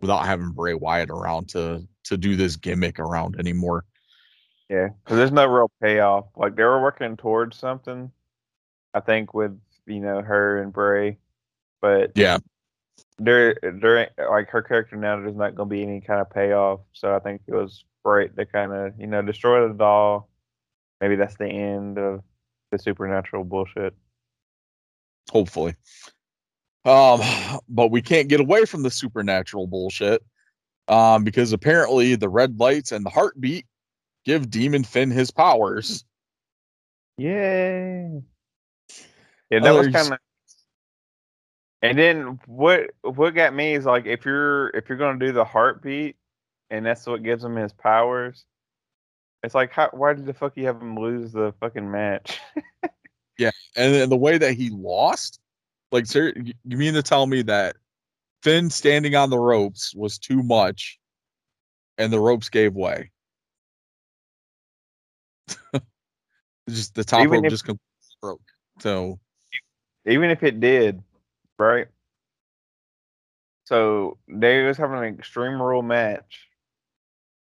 Speaker 3: without having Bray Wyatt around to to do this gimmick around anymore.
Speaker 4: Yeah, because there's no real payoff. Like they were working towards something, I think, with you know her and Bray, but
Speaker 3: Yeah,
Speaker 4: there, there, like her character now, there's not going to be any kind of payoff. So I think it was great to kind of you know destroy the doll. Maybe that's the end of the supernatural bullshit.
Speaker 3: hopefully. Um, but we can't get away from the supernatural bullshit. Um, because apparently the red lights and the heartbeat give Demon Finn his powers.
Speaker 4: Yay! Yeah, that was kind of. And then what what got me is like if you're if you're gonna do the heartbeat, and that's what gives him his powers. It's like how, why did the fuck you have him lose the fucking match?
Speaker 3: Yeah, and then the way that he lost, like, sir, you mean to tell me that Finn standing on the ropes was too much, and the ropes gave way? just the top
Speaker 4: Even
Speaker 3: rope
Speaker 4: if-
Speaker 3: just completely broke. So
Speaker 4: Even if it did, right? So they was having an extreme rule match.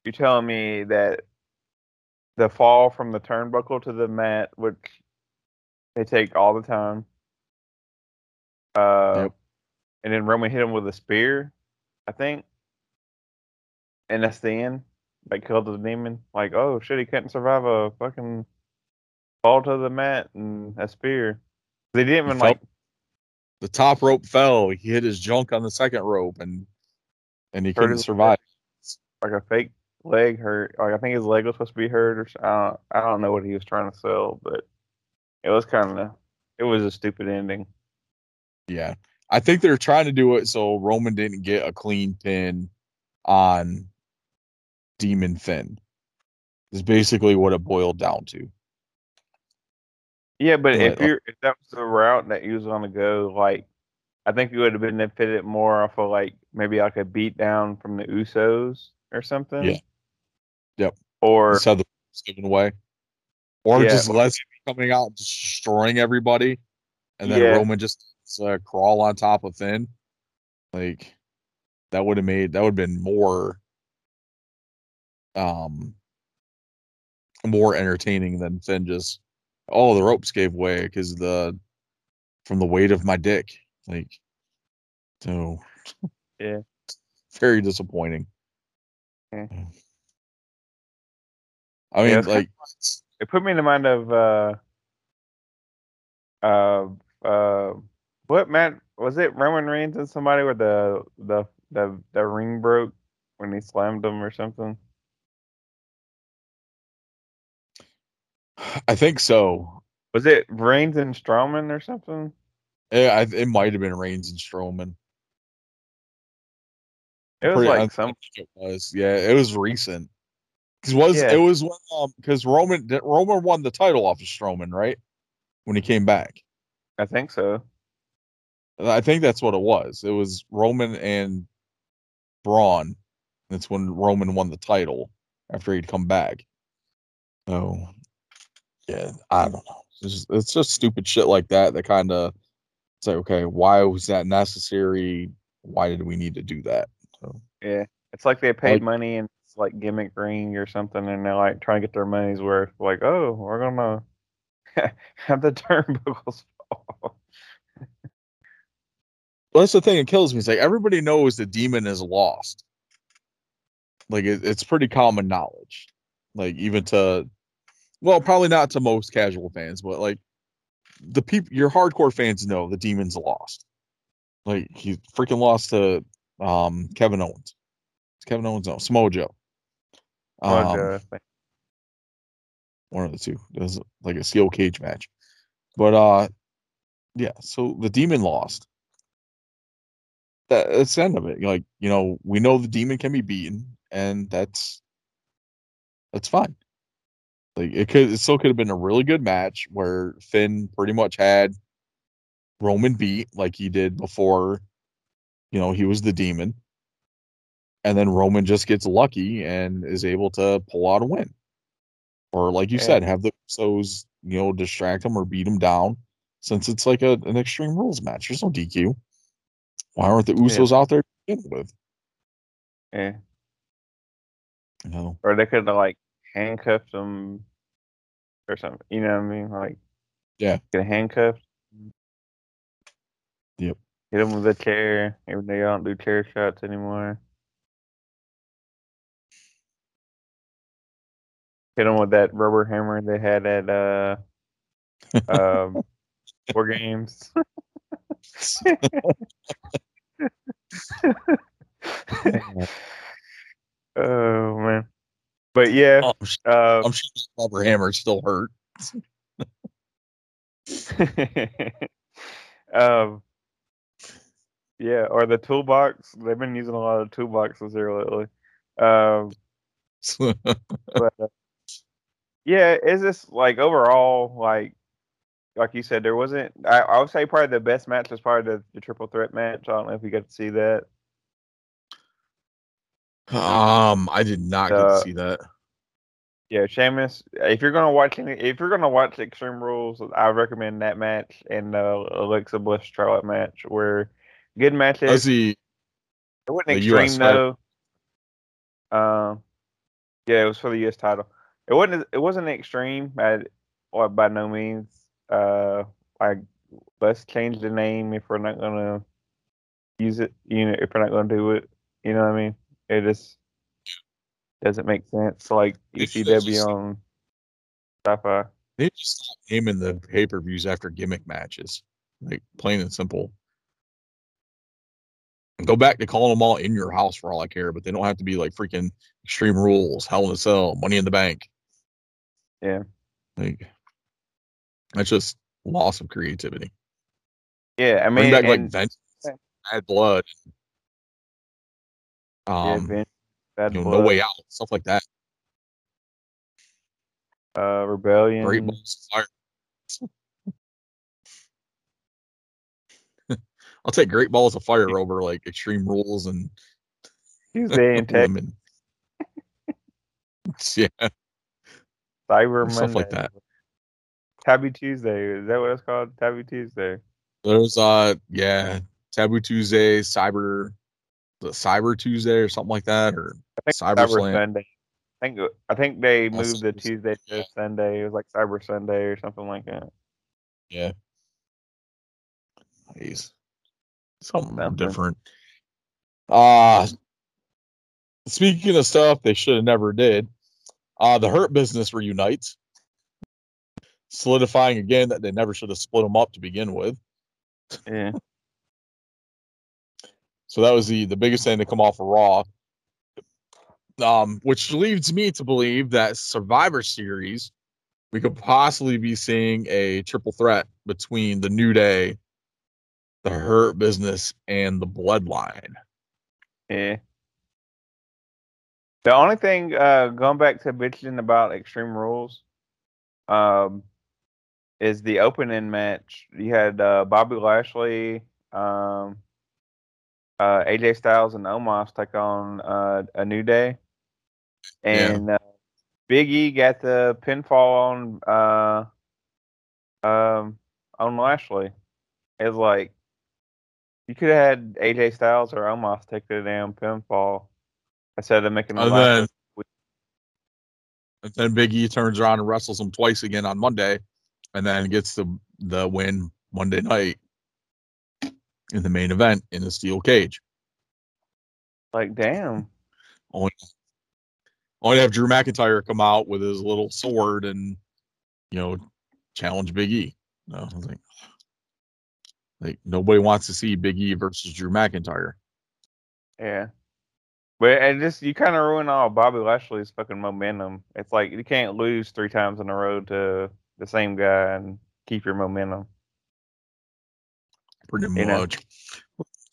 Speaker 4: You telling me that the fall from the turnbuckle to the mat, which they take all the time, uh,
Speaker 3: Yep.
Speaker 4: and then Roman hit him with a spear, I think, and that's the end. Like killed the demon. Like, oh shit, he couldn't survive a fucking fall to the mat and a spear. They didn't even like
Speaker 3: the top rope fell. He hit his junk on the second rope, and and he couldn't survive.
Speaker 4: like a fake leg hurt. Like I think his leg was supposed to be hurt, or s- I don't, I don't know what he was trying to sell, but it was kind of it was a stupid ending.
Speaker 3: Yeah. I think they're trying to do it so Roman didn't get a clean pin on Demon Finn. Is basically what it boiled down to.
Speaker 4: Yeah, but if you if that was the route that you was gonna go, like I think you would have benefited it more off of like maybe like a beat down from the Usos or something.
Speaker 3: Yeah. Yep.
Speaker 4: Or
Speaker 3: have the given away. Or
Speaker 4: Yeah,
Speaker 3: just Lashley coming out and destroying everybody. And then
Speaker 4: Yeah.
Speaker 3: Roman just uh, crawl on top of Finn. Like That would have made that would have been more um more entertaining than Finn just oh the ropes gave way because the from the weight of my dick. Like so
Speaker 4: Yeah.
Speaker 3: very disappointing.
Speaker 4: Yeah.
Speaker 3: I mean
Speaker 4: Yeah,
Speaker 3: like
Speaker 4: It put me in the mind of uh uh uh what man was it Roman Reigns and somebody where the the the the ring broke when he slammed him or something?
Speaker 3: I think so.
Speaker 4: Was it Reigns and Strowman or something?
Speaker 3: Yeah, I, it might have been Reigns and Strowman.
Speaker 4: It was
Speaker 3: Pretty-
Speaker 4: like
Speaker 3: think
Speaker 4: some
Speaker 3: it was. Yeah, it was recent. Because was
Speaker 4: Yeah.
Speaker 3: it was when um because Roman Roman won the title off of Strowman, right? When he came back.
Speaker 4: I think so.
Speaker 3: I think that's what it was. It was Roman and Braun. That's when Roman won the title after he'd come back. Oh, yeah, I don't know. It's just, it's just stupid shit like that that kind of say, like, okay, why was that necessary? Why did we need to do that? So,
Speaker 4: Yeah. It's like they paid
Speaker 3: Like-
Speaker 4: money and it's like gimmick ring or something and they're like trying to get their money's worth. Like, oh, we're gonna have the turnbuckles fall.
Speaker 3: Well, that's the thing that kills me. It's like everybody knows the demon is lost. Like it, it's pretty common knowledge. Like even to, well, probably not to most casual fans, but like the people, your hardcore fans know the demon's lost. Like he freaking lost to um Kevin Owens. Kevin Owens, no.
Speaker 4: Oh,
Speaker 3: Um,
Speaker 4: Joe, I think.
Speaker 3: one of the two. It was like a steel cage match. But uh yeah, so the demon lost. That, that's the end of it. Like, you know, we know the demon can be beaten, and that's that's fine. Like it could it still could have been a really good match where Finn pretty much had Roman beat like he did before, you know, he was the demon. And then Roman just gets lucky and is able to pull out a win or like you
Speaker 4: Yeah.
Speaker 3: said, have the Usos, you know, distract him or beat him down. Since it's like a, an extreme rules match, there's no DQ. Why aren't the Usos out there to begin with?
Speaker 4: Yeah.
Speaker 3: Know,
Speaker 4: Or they could have like handcuffed them or something. You know what I mean? Like
Speaker 3: Yeah.
Speaker 4: get handcuffed.
Speaker 3: Yep.
Speaker 4: Hit them with a chair. Even though you don't do chair shots anymore. Hit them with that rubber hammer they had at uh um War Games. oh man. But yeah,
Speaker 3: I'm, sh-
Speaker 4: uh,
Speaker 3: I'm sure the rubber hammer still hurt.
Speaker 4: um, yeah, or the toolbox. They've been using a lot of toolboxes here lately. Um, but uh, yeah, it's just like overall, like like you said, there wasn't. I, I would say probably the best match was probably the, the triple threat match. I don't know if you got to see that.
Speaker 3: um, I did not get
Speaker 4: Uh,
Speaker 3: to see that.
Speaker 4: Yeah, Sheamus. If you're gonna watch any, if you're gonna watch Extreme Rules, I recommend that match and uh, Alexa Bliss Charlotte match. Where good matches.
Speaker 3: I
Speaker 4: matches.
Speaker 3: see.
Speaker 4: It wasn't extreme
Speaker 3: US
Speaker 4: though. Um, yeah, it was for the U.S. title. It wasn't. It wasn't extreme, or by no means. Uh, like let's change the name if we're not gonna use it. You know, if we're not gonna do it, you know what I mean. It just doesn't make sense. Like ECW on sci-fi.
Speaker 3: They just to stop naming the pay per views after gimmick matches, like plain and simple. Go back to calling them all in your house for all I care, but they don't have to be like freaking Extreme Rules, Hell in a Cell, Money in the Bank.
Speaker 4: Yeah.
Speaker 3: Like that's just loss of creativity.
Speaker 4: Yeah, I
Speaker 3: Bring
Speaker 4: mean,
Speaker 3: back like
Speaker 4: and-
Speaker 3: Vengeance, Bad Blood,
Speaker 4: yeah,
Speaker 3: um,
Speaker 4: Vin- Bad
Speaker 3: you know,
Speaker 4: Blood,
Speaker 3: No Way Out, stuff like that.
Speaker 4: uh, Rebellion.
Speaker 3: Great Balls of Fire. I'll take Great Balls of Fire over like Extreme Rules and
Speaker 4: Tuesday and Tech
Speaker 3: yeah,
Speaker 4: Cyber
Speaker 3: stuff like that.
Speaker 4: Tabby Tuesday. Is that what it's called? Tabby Tuesday.
Speaker 3: There's uh yeah, Taboo Tuesday, Cyber the Cyber Tuesday or something like that, or
Speaker 4: I think
Speaker 3: Cyber
Speaker 4: Cyber
Speaker 3: Slam.
Speaker 4: Sunday. I think I think they
Speaker 3: That's-
Speaker 4: moved the Tuesday to Sunday. It was like Cyber Sunday or something like that.
Speaker 3: Yeah. He's something
Speaker 4: Something.
Speaker 3: different. Uh speaking of stuff they should have never did, uh the hurt business reunites. Solidifying again that they never should have split them up to begin with.
Speaker 4: Yeah.
Speaker 3: So that was the the biggest thing to come off of Raw. Um, which leads me to believe that Survivor Series, we could possibly be seeing a triple threat between the New Day, the Hurt Business, and the Bloodline.
Speaker 4: Yeah. The only thing, uh, going back to bitching about Extreme Rules, um, is the opening match. You had uh, Bobby Lashley, um, uh, AJ Styles, and Omos take on uh, a New Day,
Speaker 3: Yeah.
Speaker 4: and uh, Big E got the pinfall on uh, um, on Lashley. It's like you could have had AJ Styles or Omos take the damn pinfall instead of making Lashley-
Speaker 3: then, and then Big E turns around and wrestles him twice again on Monday, and then gets the the win Monday night in the main event in the steel cage.
Speaker 4: like damn.
Speaker 3: only only have Drew McIntyre come out with his little sword and you know challenge Big E. No, I was like, like nobody wants to see Big E versus Drew McIntyre.
Speaker 4: Yeah. But and just you kind of ruin all Bobby Lashley's fucking momentum. It's like you can't lose three times in a row to the same guy and keep your momentum.
Speaker 3: Pretty
Speaker 4: You know.
Speaker 3: much.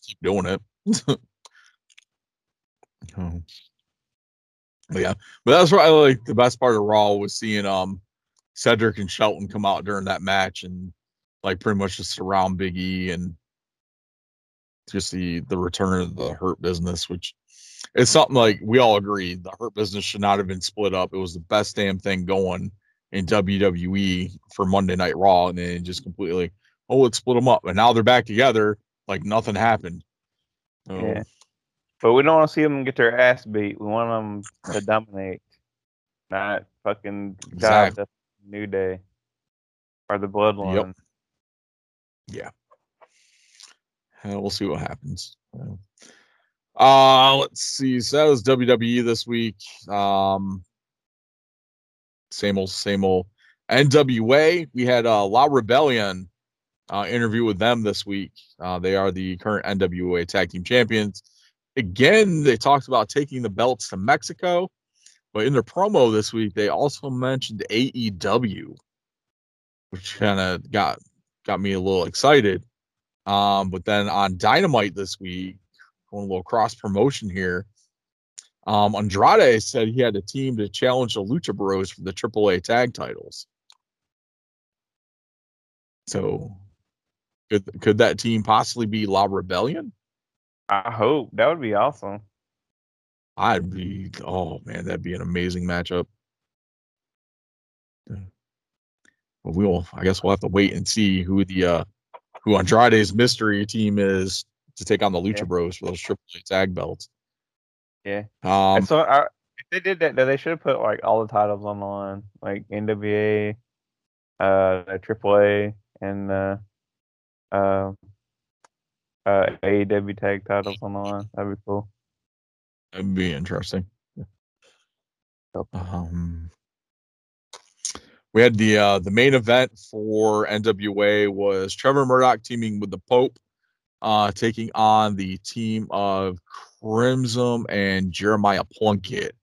Speaker 3: Keep doing it. Oh. Yeah, but that's what I like. The best part of Raw was seeing um Cedric and Shelton come out during that match and like pretty much just surround Big E and just the the return of the Hurt Business, which it's something like we all agree the Hurt Business should not have been split up. It was the best damn thing going in WWE for Monday Night Raw, and then just completely oh let's split them up, and now they're back together like nothing happened. So,
Speaker 4: Yeah. But we don't want to see them get their ass beat. We want them to dominate, not fucking
Speaker 3: Exactly.
Speaker 4: New Day or the Bloodline. Yep.
Speaker 3: yeah. Uh, we'll see what happens. Uh let's see. So that was WWE this week. Um same old, same old. NWA. We had uh La Rebellion uh interview with them this week. Uh they are the current NWA tag team champions. Again, they talked about taking the belts to Mexico, but in their promo this week, they also mentioned AEW, which kind of got got me a little excited. Um, but then on Dynamite this week, going a little cross promotion here. Um, Andrade said he had a team to challenge the Lucha Bros for the AAA tag titles. So, could could that team possibly be La Rebellion?
Speaker 4: I hope that would be awesome.
Speaker 3: I'd be oh man, that'd be an amazing matchup. But we'll I guess we'll have to wait and see who the uh who Andrade's mystery team is to take on the Lucha
Speaker 4: Yeah.
Speaker 3: Bros for those AAA tag belts.
Speaker 4: Yeah.
Speaker 3: Um
Speaker 4: And so I, if they did that, they should have put like all the titles on the line, like NWA, uh, AAA, and uh, uh, uh, AEW tag titles on the line. That'd be cool.
Speaker 3: That'd be interesting. Um, we had the uh, the main event for NWA was Trevor Murdoch teaming with the Pope, uh, taking on the team of Crimson and Jeremiah Plunkett.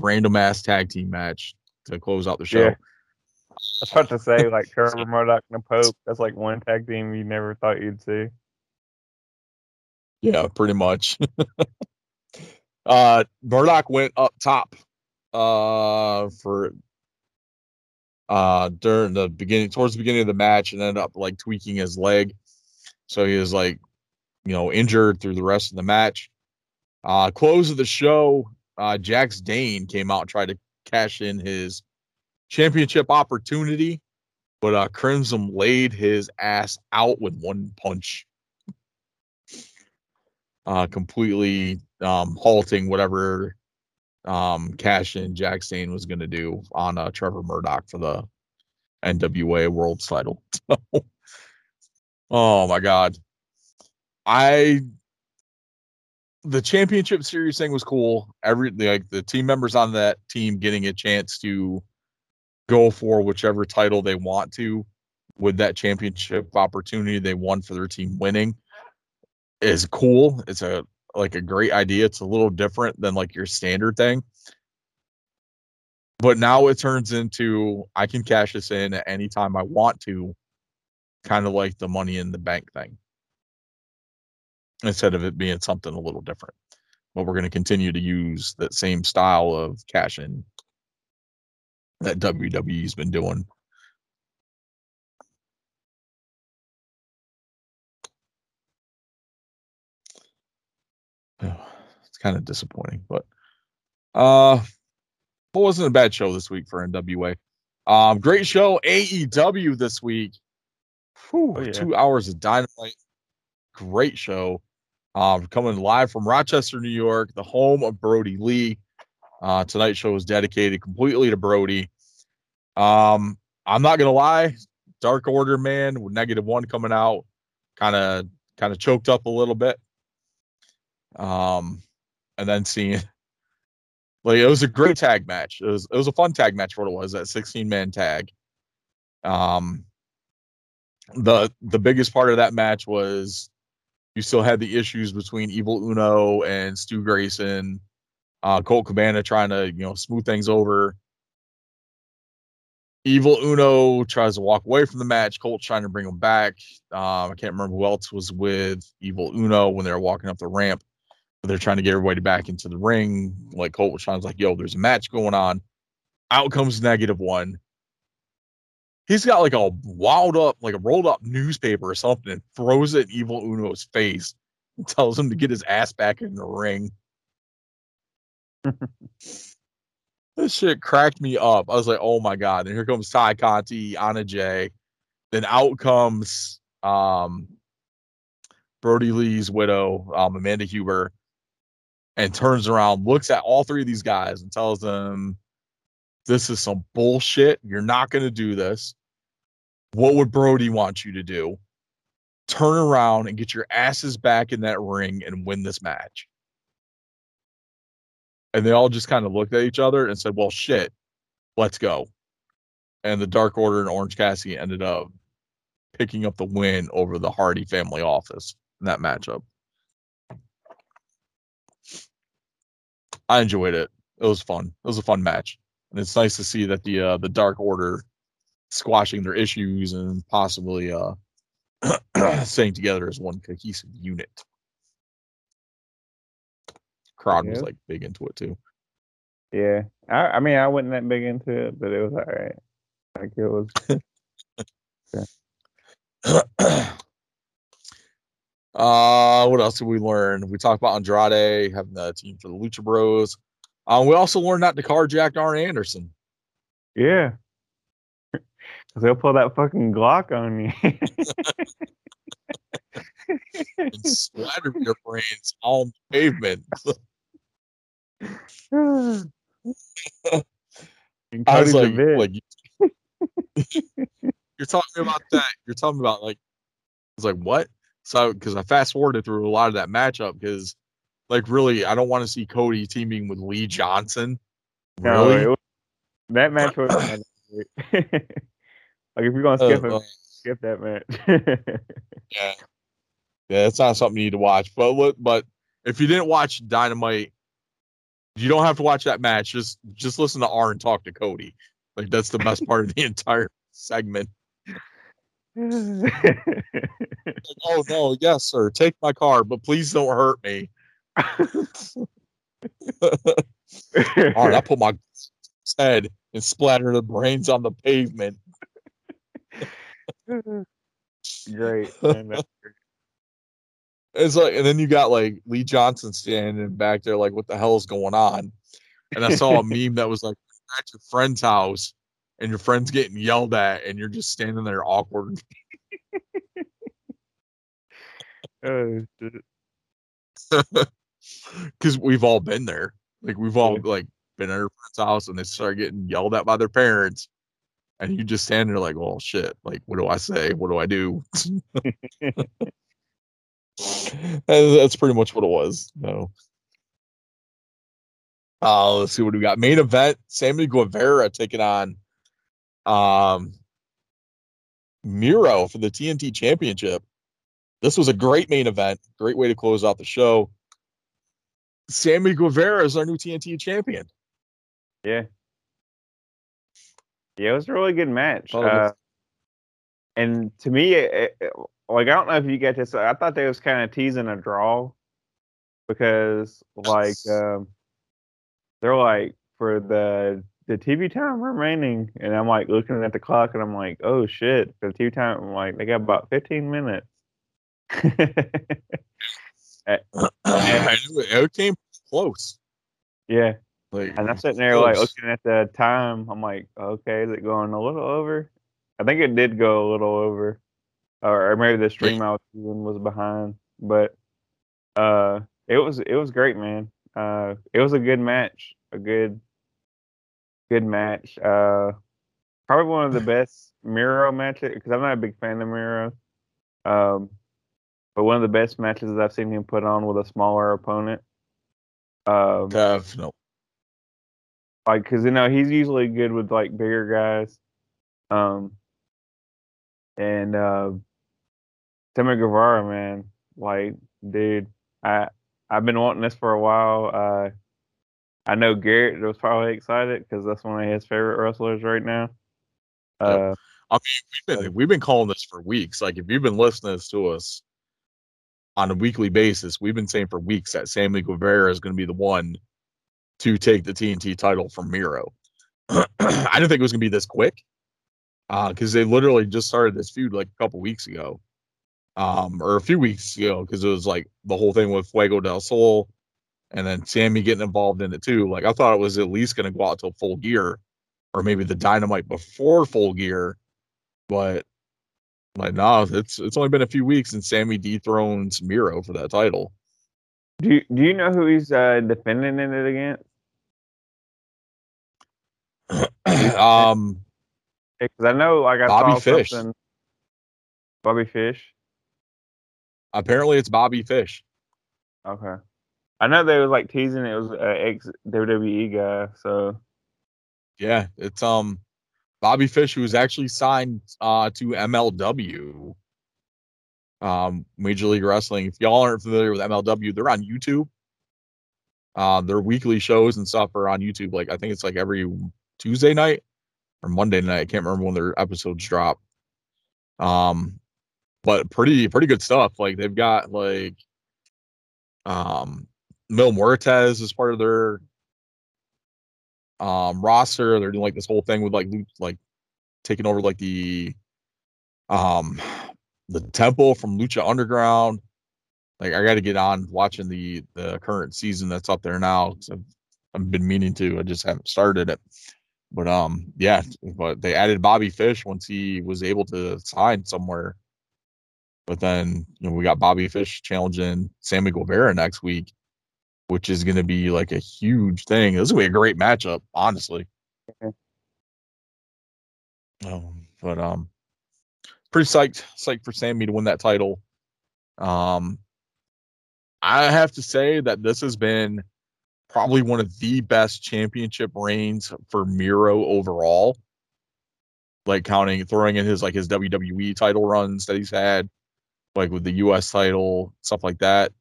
Speaker 3: Random ass tag team match to close out the show.
Speaker 4: Yeah. I was about to say like Trevor Murdoch and the Pope. That's like one tag team you never thought you'd see.
Speaker 3: Yeah, pretty much. uh Murdoch went up top uh for uh during the beginning towards the beginning of the match and ended up like tweaking his leg. So he was like, you know, injured through the rest of the match. Uh close of the show, uh Jax Dane came out and tried to cash in his championship opportunity, but uh Crimson laid his ass out with one punch. uh, completely um, halting whatever um, Cash and Jax Dane was going to do on uh, Trevor Murdoch for the NWA World Title. oh my God, I the championship series thing was cool. Every like the team members on that team getting a chance to go for whichever title they want to with that championship opportunity they won for their team winning is cool. It's a like a great idea. It's a little different than like your standard thing. But now it turns into I can cash this in at any time I want to, kind of like the money in the bank thing. Instead of it being something a little different. But we're going to continue to use that same style of cash in that WWE's been doing it's kind of disappointing, but uh, it wasn't a bad show this week for NWA. Um, great show AEW this week. Whew,
Speaker 9: Oh, yeah.
Speaker 3: Two hours of dynamite. Great show. Um, coming live from Rochester, New York, the home of Brodie Lee. Uh, tonight's show is dedicated completely to Brodie. Um, I'm not gonna lie, Dark Order man with negative one coming out, kind of kind of choked up a little bit. Um, and then seeing like it was a great tag match. It was it was a fun tag match for what it was that 16 man tag. Um, the the biggest part of that match was you still had the issues between Evil Uno and Stu Grayson, uh, Colt Cabana trying to you know smooth things over. Evil Uno tries to walk away from the match. Colt trying to bring him back. Um, I can't remember who else was with Evil Uno when they were walking up the ramp. But they're trying to get everybody back into the ring. Like Colt was trying to like, yo, there's a match going on. Out comes negative one. He's got like a wound up, like a rolled up newspaper or something, and throws it in Evil Uno's face and tells him to get his ass back in the ring. this shit cracked me up. I was like, oh my god. And here comes Tay Conti, Anna Jay. Then out comes um Brodie Lee's widow, um, Amanda Huber, and turns around, looks at all three of these guys and tells them, This is some bullshit. You're not gonna do this. What would Brodie want you to do? Turn around and get your asses back in that ring and win this match. And they all just kind of looked at each other and said, Well, shit, let's go. And the Dark Order and Orange Cassidy ended up picking up the win over the Hardy family office in that matchup. I enjoyed it. It was fun. It was a fun match. And it's nice to see that the uh, the Dark Order squashing their issues and possibly uh staying together as one cohesive unit. Crowd was like big into it too.
Speaker 9: Yeah, I, I mean, I wasn't that big into it, but it was all right. Like it was.
Speaker 3: uh, what else did we learn? We talked about Andrade having the team for the Lucha Bros. Um, we also learned not to carjack Arn Anderson.
Speaker 9: Yeah. They'll pull that fucking Glock on you.
Speaker 3: and splatter your brains on the pavement. I was like, like you're talking about that. You're talking about like, I was like, what? So, because I fast forwarded through a lot of that matchup because, like, really, I don't want to see Cody teaming with Lee Johnson.
Speaker 9: No,
Speaker 3: Really?
Speaker 9: was, that match was not that great. like if you're gonna
Speaker 3: Uh,
Speaker 9: skip it,
Speaker 3: uh,
Speaker 9: skip that match.
Speaker 3: yeah, yeah, it's not something you need to watch. But look, but if you didn't watch Dynamite, you don't have to watch that match. Just just listen to Arn talk to Cody. Like that's the best part of the entire segment. Like, oh no, yes, sir. Take my car, but please don't hurt me. All right, I put my head and splatter the brains on the pavement. Mm-hmm.
Speaker 9: Great. man, that's great.
Speaker 3: It's like, and then you got like Lee Johnson standing back there, like, what the hell is going on? And I saw a meme that was like, at your friend's house, and your friend's getting yelled at, and you're just standing there awkward.
Speaker 9: Oh, shit.
Speaker 3: because we've all been there. Like we've all like been at our friend's house and they start getting yelled at by their parents, and you just stand there like, "Oh shit! Like, what do I say? What do I do?" That's pretty much what it was. No. Uh, let's see what we got. Main event: Sammy Guevara taking on um Miro for the TNT Championship. This was a great main event. Great way to close out the show. Sammy Guevara is our new TNT champion.
Speaker 4: Yeah. Yeah, it was a really good match.
Speaker 3: Oh,
Speaker 4: Uh, and to me, it, it- like I don't know if you get this. I thought they was kind of teasing a draw because, like, um, they're like for the the TV time remaining, and I'm like looking at the clock, and I'm like, oh shit, the TV time. I'm like, they got about 15 minutes.
Speaker 3: I knew it, it came close.
Speaker 4: yeah,
Speaker 3: Like,
Speaker 4: and I'm sitting there like looking at the time. I'm like, okay, is it going a little over? I think it did go a little over, or, or maybe the stream I was using was behind. But uh, it was it was great, man. Uh, it was a good match, a good good match. Uh, probably one of the best Miro matches because I'm not a big fan of Miro. Um, but one of the best matches that I've seen him put on with a smaller opponent. Um,
Speaker 3: Definitely.
Speaker 4: Like because you know he's usually good with like bigger guys. Um and uh Timmy Guevara man like dude I I've been wanting this for a while. Uh I know Garrett was probably excited because that's one of his favorite wrestlers right now. Uh
Speaker 3: I mean, we've been we've been calling this for weeks. Like, if you've been listening to us on a weekly basis, we've been saying for weeks that Sammy Guevara is going to be the one to take the TNT title from Miro. I didn't think it was going to be this quick, because they literally just started this feud like a couple weeks ago, um, or a few weeks ago, because it was like the whole thing with Fuego del Sol, and then Sammy getting involved in it too. Like, I thought it was at least going to go out till full gear, or maybe the Dynamite before full gear but like no, it's it's only been a few weeks and Sammy dethrones Miro for that title.
Speaker 4: do you, do you know who he's uh defending it against
Speaker 3: um,
Speaker 4: because I know like I
Speaker 3: Bobby
Speaker 4: saw
Speaker 3: Fish.
Speaker 4: something Bobby Fish
Speaker 3: apparently it's Bobby Fish.
Speaker 4: Okay. I know they was like teasing it was an ex WWE guy, so
Speaker 3: Yeah, it's um Bobby Fish who was actually signed uh to MLW. Um Major League Wrestling. If y'all aren't familiar with MLW, they're on YouTube. Uh their weekly shows and stuff are on YouTube. Like I think it's like every Tuesday night or Monday night. I can't remember when their episodes drop. Um but pretty pretty good stuff. Like they've got like um Mil Muertes is part of their um roster. They're doing like this whole thing with like like taking over like the um the temple from Lucha Underground. Like I got to get on watching the the current season that's up there now. I've, I've been meaning to. I just haven't started it. But um yeah, but they added Bobby Fish once he was able to sign somewhere. But then you know we got Bobby Fish challenging Sammy Guevara next week, which is going to be like a huge thing. This to be a great matchup, honestly.
Speaker 4: Okay.
Speaker 3: Um, but um, pretty psyched, psyched for Sammy to win that title. Um, I have to say that this has been probably one of the best championship reigns for Miro overall. Like counting, throwing in his like his WWE title runs that he's had, like with the U.S. title, stuff like that.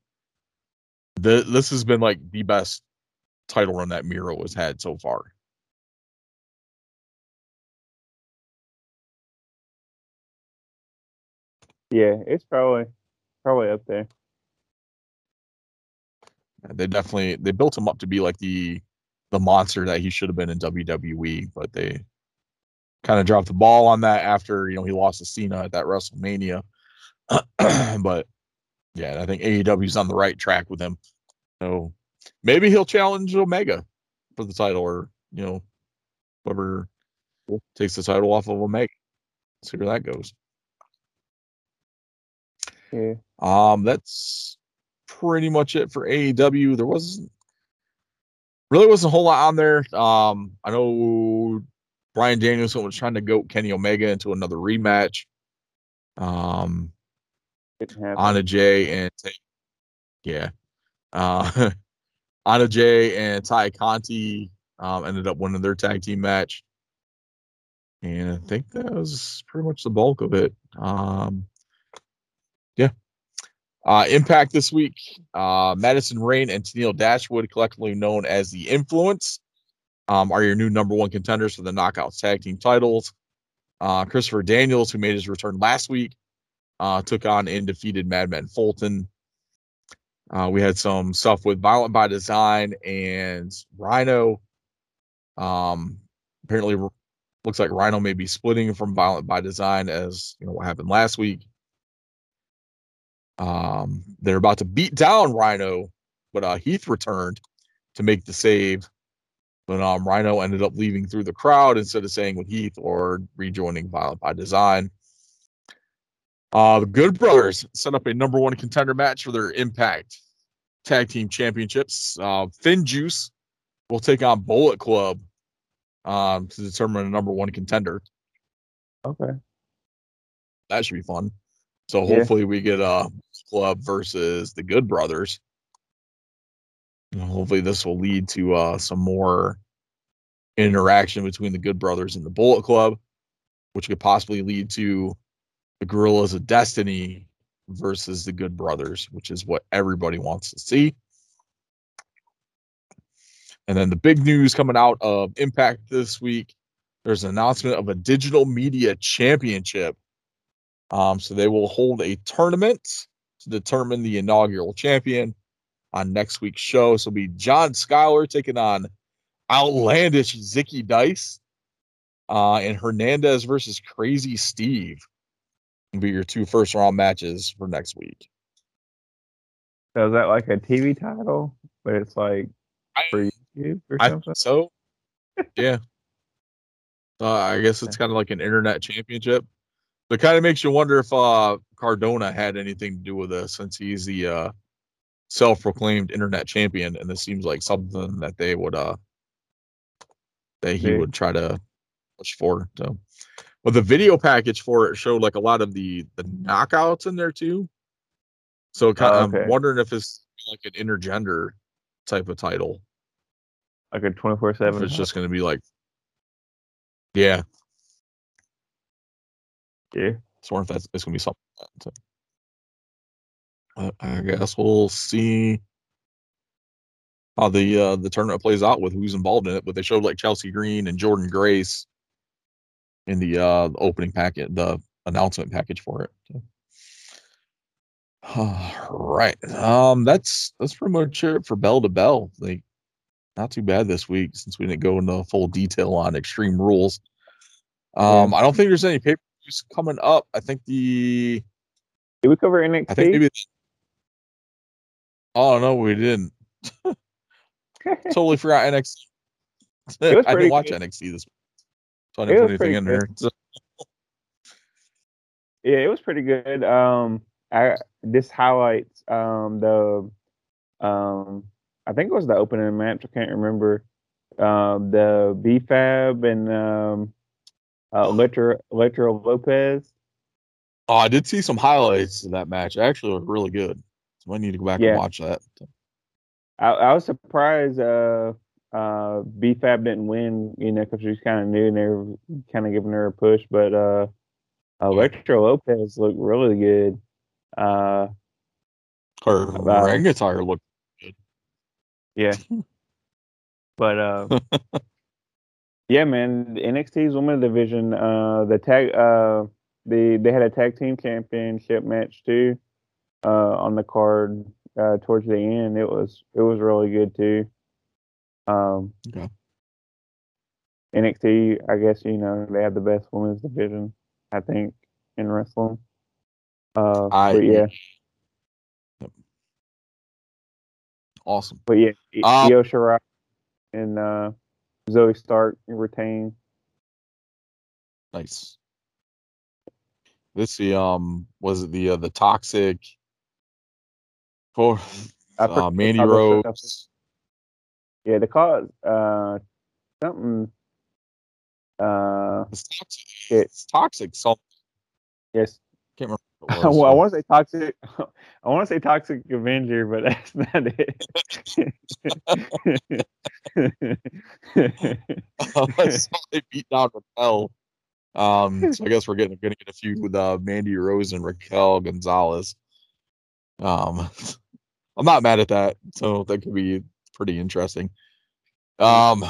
Speaker 3: The, this has been like the best title run that Miro has had so far.
Speaker 4: yeah, it's probably probably up there.
Speaker 3: They definitely they built him up to be like the the monster that he should have been in WWE, but they kind of dropped the ball on that after you know he lost to Cena at that WrestleMania. but yeah, I think AEW's on the right track with him. So maybe he'll challenge Omega for the title, or you know, whoever takes the title off of Omega. See where that goes.
Speaker 4: Yeah.
Speaker 3: Um, that's pretty much it for AEW. There wasn't really wasn't a whole lot on there. Um, I know Bryan Danielson was trying to goat Kenny Omega into another rematch. Um. Anna Jay and yeah, uh, Anna Jay and Tay Conti um, ended up winning their tag team match, and I think that was pretty much the bulk of it. Um, yeah, uh, Impact this week: uh, Madison Rayne and Tennille Dashwood, collectively known as the Influence, um, are your new number one contenders for the Knockouts tag team titles. Uh, Christopher Daniels, who made his return last week, uh, took on and defeated Madman Fulton. Uh, we had some stuff with Violent by Design and Rhino. Um, apparently, looks like Rhino may be splitting from Violent by Design, as you know what happened last week. Um, they're about to beat down Rhino, but uh, Heath returned to make the save. But um, Rhino ended up leaving through the crowd instead of staying with Heath or rejoining Violent by Design. Uh, the Good Brothers set up a number one contender match for their Impact Tag Team Championships. Uh, FinJuice will take on Bullet Club um, to determine a number one contender.
Speaker 4: Okay.
Speaker 3: That should be fun. So
Speaker 4: Yeah.
Speaker 3: hopefully we get uh Club versus the Good Brothers. And hopefully this will lead to uh some more interaction between the Good Brothers and the Bullet Club, which could possibly lead to the Guerrillas of Destiny versus the Good Brothers, which is what everybody wants to see. And then the big news coming out of Impact this week, there's an announcement of a digital media championship. Um, so they will hold a tournament to determine the inaugural champion on next week's show. So it'll be John Schuyler taking on outlandish Zicky Dice, uh, and Hernandez versus Crazzy Steve. Be your two first round matches for next week.
Speaker 4: So is that like a TV title, but it's like
Speaker 3: I-
Speaker 4: for YouTube or
Speaker 3: I
Speaker 4: something?
Speaker 3: so. yeah. Uh, I guess it's kind of like an internet championship. But kind of makes you wonder if uh, Cardona had anything to do with this, since he's the uh, self-proclaimed internet champion, and this seems like something that they would uh that he
Speaker 4: Yeah.
Speaker 3: would try to push for. So, but the video package for it showed like a lot of the the knockouts in there too. So kind
Speaker 4: Oh,
Speaker 3: of,
Speaker 4: okay.
Speaker 3: I'm wondering if it's like an intergender type of title.
Speaker 4: Like a twenty four
Speaker 3: If
Speaker 4: seven.
Speaker 3: it's just going to be like, yeah,
Speaker 4: yeah.
Speaker 3: So if that's it's gonna be something. Like that. So, I guess we'll see how the uh, the tournament plays out with who's involved in it. But they showed like Chelsea Green and Jordan Grace in the uh, opening packet, the announcement package for it. So. right. Um, that's that's pretty much it for Bell to Bell. Like, not too bad this week since we didn't go into full detail on Extreme Rules. Um, I don't think there's any pay views coming up. I think the
Speaker 4: Did we cover NXT?
Speaker 3: I think maybe. Oh no, we didn't. totally forgot NXT. I didn't watch
Speaker 4: good.
Speaker 3: NXT this week, so I didn't put anything in there. So,
Speaker 4: Yeah, it was pretty good. Um, I this highlights um the um I think it was the opening match. I can't remember. Um, the B-Fab and um, uh, Electra Electra Lopez.
Speaker 3: oh, I did see some highlights of that match. It actually looked really good. So I need to go back
Speaker 4: Yeah.
Speaker 3: and watch that.
Speaker 4: I, I was surprised uh uh B-Fab didn't win, you know, because she's kind of new and they're kind of giving her a push. But uh, Electra Lopez looked really good. Uh,
Speaker 3: Her
Speaker 4: Wow.
Speaker 3: ring attire looked good.
Speaker 4: Yeah. but uh yeah, man, the NXT's women's division, uh the tag uh the they had a tag team championship match too, uh on the card uh towards the end. It was it was really good too. Um
Speaker 3: Okay.
Speaker 4: NXT, I guess, you know, they have the best women's division, I think, in wrestling. Uh
Speaker 3: I-
Speaker 4: but yeah,
Speaker 3: awesome.
Speaker 4: but yeah,
Speaker 3: Um,
Speaker 4: Io Shirai and uh Zoey Stark retain.
Speaker 3: Nice. This the um was it the uh, the toxic For uh, Mandy Rose.
Speaker 4: Yeah, they call it uh something. Uh,
Speaker 3: It's toxic.
Speaker 4: It-
Speaker 3: It's toxic. So
Speaker 4: yes.
Speaker 3: can't remember. What it was.
Speaker 4: well, I want to say toxic. I want to say toxic Avenger, but that's not it.
Speaker 3: I saw they beat down Raquel. Um, so I guess we're getting gonna get a feud with uh, Mandy Rose and Raquel Gonzalez. Um, I'm not mad at that, so that could be pretty interesting. Um,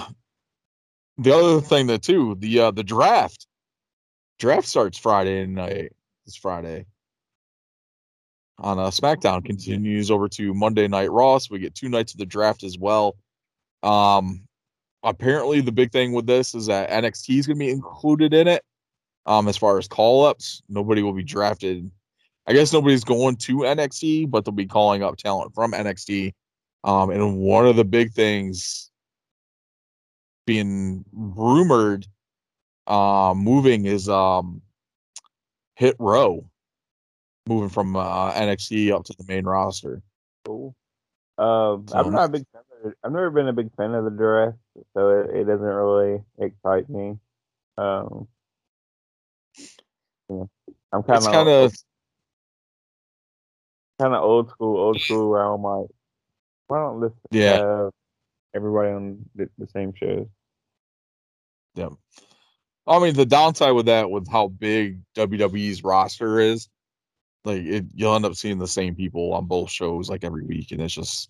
Speaker 3: the other thing that too, the uh, the draft, draft starts Friday night. This Friday on uh, SmackDown continues over to Monday Night Raw. So we get two nights of the draft as well. Um, apparently the big thing with this is that NXT is going to be included in it. Um, as far as call ups, nobody will be drafted. I guess nobody's going to NXT, but they'll be calling up talent from NXT. Um, and one of the big things being rumored, uh, moving is um, Hit Row, moving from uh, NXT up to the main roster.
Speaker 4: cool. Um,
Speaker 3: So-
Speaker 4: I'm not a big. Fan of, I've never been a big fan of the draft, so it, it doesn't really excite me. Um, yeah. I'm kind
Speaker 3: It's kind of
Speaker 4: kind of old school, old school. Where I'm like, why don't let's
Speaker 3: Yeah.
Speaker 4: have everybody on the, the same shows?
Speaker 3: Yeah. I mean, the downside with that, with how big WWE's roster is, like it, you'll end up seeing the same people on both shows like every week, and it's just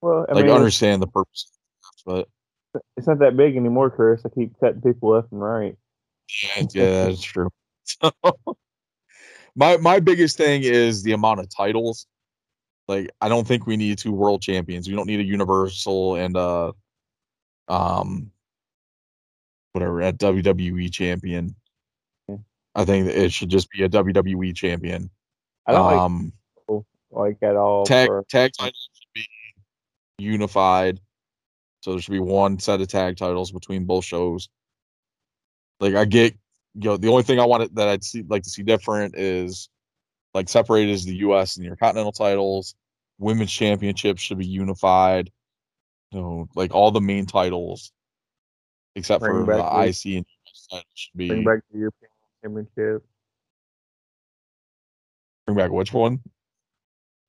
Speaker 4: Well, I
Speaker 3: like
Speaker 4: mean,
Speaker 3: understand the purpose, but
Speaker 4: it's not that big anymore, Chris. I keep cutting people left and right.
Speaker 3: yeah, yeah, that's true. So, my my biggest thing is the amount of titles. Like, I don't think we need two world champions. We don't need a universal and uh, um, whatever a WWE champion. I think it should just be a WWE champion.
Speaker 4: I don't
Speaker 3: um,
Speaker 4: like like at all.
Speaker 3: tag
Speaker 4: for-
Speaker 3: tag titles should be unified. So there should be one set of tag titles between both shows. Like I get, you know, the only thing I wanted that I'd see like to see different is like separated is the U.S. and your continental titles. Women's championships should be unified. You know, like all the main titles, except
Speaker 4: Bring
Speaker 3: for the IC and US should be
Speaker 4: bring back the European Championship.
Speaker 3: Bring back which one?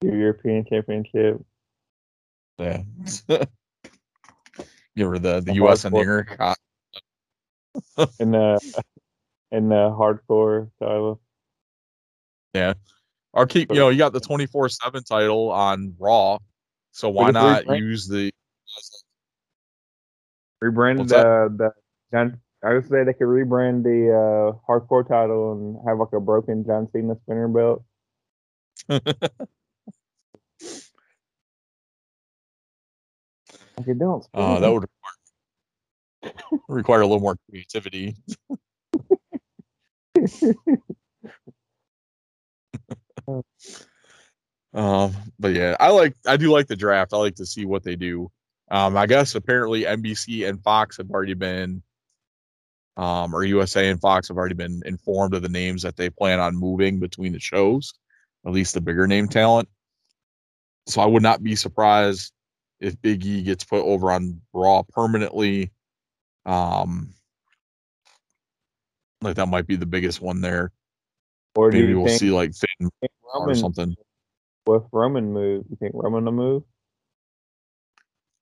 Speaker 4: Your European Championship.
Speaker 3: Yeah. Give her the the
Speaker 4: The
Speaker 3: U.S. and the
Speaker 4: hardcore.
Speaker 3: Intercon.
Speaker 4: and uh and the hardcore title.
Speaker 3: Yeah. Or keep, you know, you got the 24 7 title on Raw. So why not
Speaker 4: rebrand-
Speaker 3: use the.
Speaker 4: Rebrand uh, the John. I would say they could rebrand the uh, hardcore title and have like a broken John Cena spinner belt. Like you don't.
Speaker 3: Uh, that would require, require a little more creativity. um, but yeah, I like, I do like the draft. I like to see what they do. Um, I guess apparently NBC and Fox have already been, um, or USA and Fox have already been informed of the names that they plan on moving between the shows, at least the bigger name talent. So I would not be surprised if Big E gets put over on Raw permanently. Um, like that might be the biggest one there.
Speaker 4: or
Speaker 3: Maybe we'll see like Finn or something.
Speaker 4: with Roman move? You think Roman will move?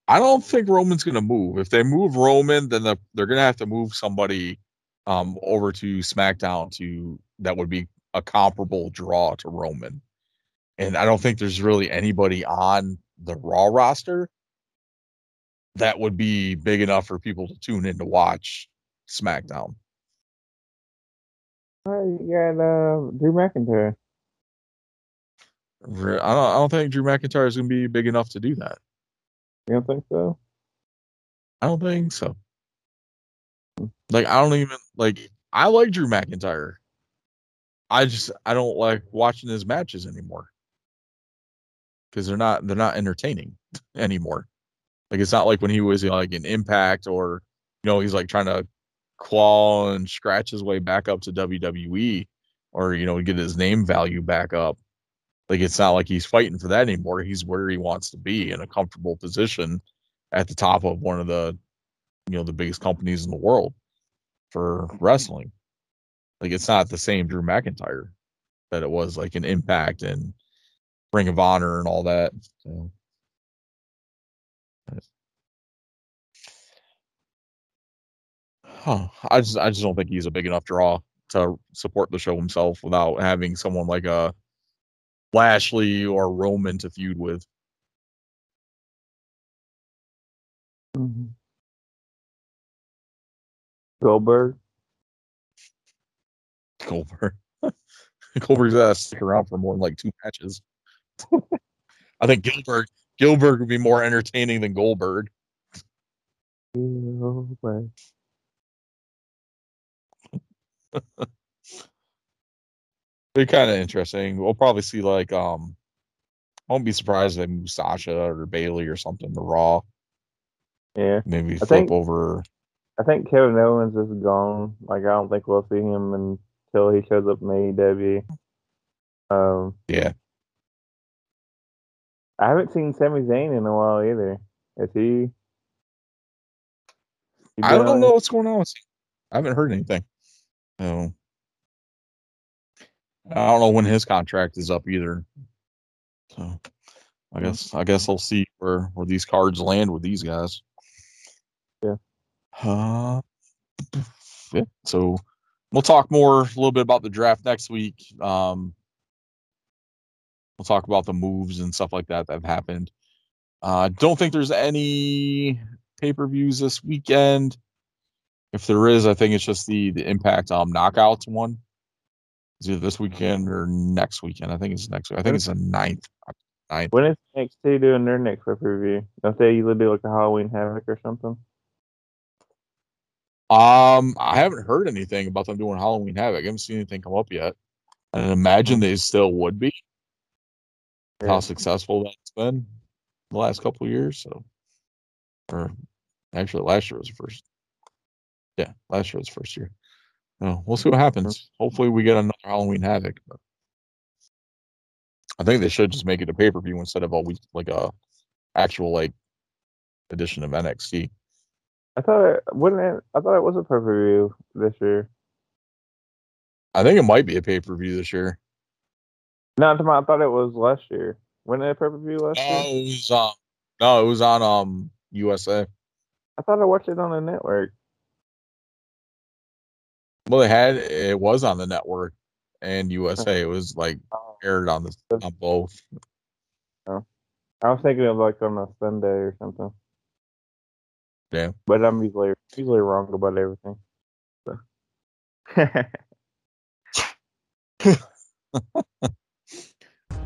Speaker 3: I don't think Roman's gonna move. If they move Roman, then the, they're gonna have to move somebody um over to SmackDown to that would be a comparable draw to Roman. And I don't think there's really anybody on the Raw roster that would be big enough for people to tune in to watch SmackDown.
Speaker 4: You got uh, Drew McIntyre.
Speaker 3: I don't, I don't think Drew McIntyre is gonna be big enough to do that.
Speaker 4: You don't think so?
Speaker 3: I don't think so. Like I don't even like I like Drew McIntyre. I just I don't like watching his matches anymore. Cuz they're not they're not entertaining anymore. Like it's not like when he was like in Impact or you know he's like trying to claw and scratch his way back up to WWE or you know get his name value back up. Like it's not like he's fighting for that anymore. He's where he wants to be in a comfortable position at the top of one of the you know the biggest companies in the world for wrestling. Like it's not the same Drew McIntyre that it was like an Impact and Ring of Honor and all that. So. Huh. I just I just don't think he's a big enough draw to support the show himself without having someone like a Lashley or Roman to feud with.
Speaker 4: Mm-hmm. Goldberg.
Speaker 3: Goldberg. Goldberg's got to stick around for more than like two matches. I think Gillberg Gillberg would be more entertaining than Goldberg.
Speaker 4: Goldberg.
Speaker 3: Be kind of interesting. We'll probably see like um I won't be surprised if they move Sasha or Bayley or something to Raw.
Speaker 4: Yeah.
Speaker 3: Maybe
Speaker 4: I
Speaker 3: flip
Speaker 4: think-
Speaker 3: over
Speaker 4: I think Kevin Owens is gone. Like I don't think we'll see him until he shows up in AEW. Um,
Speaker 3: yeah.
Speaker 4: I haven't seen Sami Zayn in a while either. Is he? he
Speaker 3: I don't
Speaker 4: on-
Speaker 3: know what's going on with him. I haven't heard anything. So I don't know when his contract is up either. So I guess I guess I'll see where where these cards land with these guys.
Speaker 4: Yeah.
Speaker 3: Uh, yeah. So we'll talk more a little bit about the draft next week. Um, we'll talk about the moves and stuff like that that have happened. I uh, don't think there's any pay per views this weekend. If there is, I think it's just the the Impact um knockouts one. It's either this weekend or next weekend. I think it's next week. I think it's the ninth. Ninth.
Speaker 4: When is NXT doing their next pay per view? Don't they usually do like a Halloween Havoc or something?
Speaker 3: Um, I haven't heard anything about them doing Halloween Havoc. I haven't seen anything come up yet. I imagine they still would be.
Speaker 4: Yeah.
Speaker 3: How successful that's been the last couple of years. So, or actually, last year was the first. Yeah, last year was the first year. No, we'll see what happens. Hopefully, we get another Halloween Havoc. But I think they should just make it a pay per view instead of a week, like a actual like edition of NXT.
Speaker 4: I thought it wouldn't it, I thought it was a pay per view this year.
Speaker 3: I think it might be a pay per view this year.
Speaker 4: No, I thought it was last year. Wasn't it pay per view last year?
Speaker 3: it was um, no, it was on um USA.
Speaker 4: I thought I watched it on the network.
Speaker 3: Well, they had it was on the network and USA. It was like
Speaker 4: Oh,
Speaker 3: aired on the on both.
Speaker 4: I was thinking of like on a Sunday or something.
Speaker 3: Yeah.
Speaker 4: But I'm usually usually wrong about everything. So.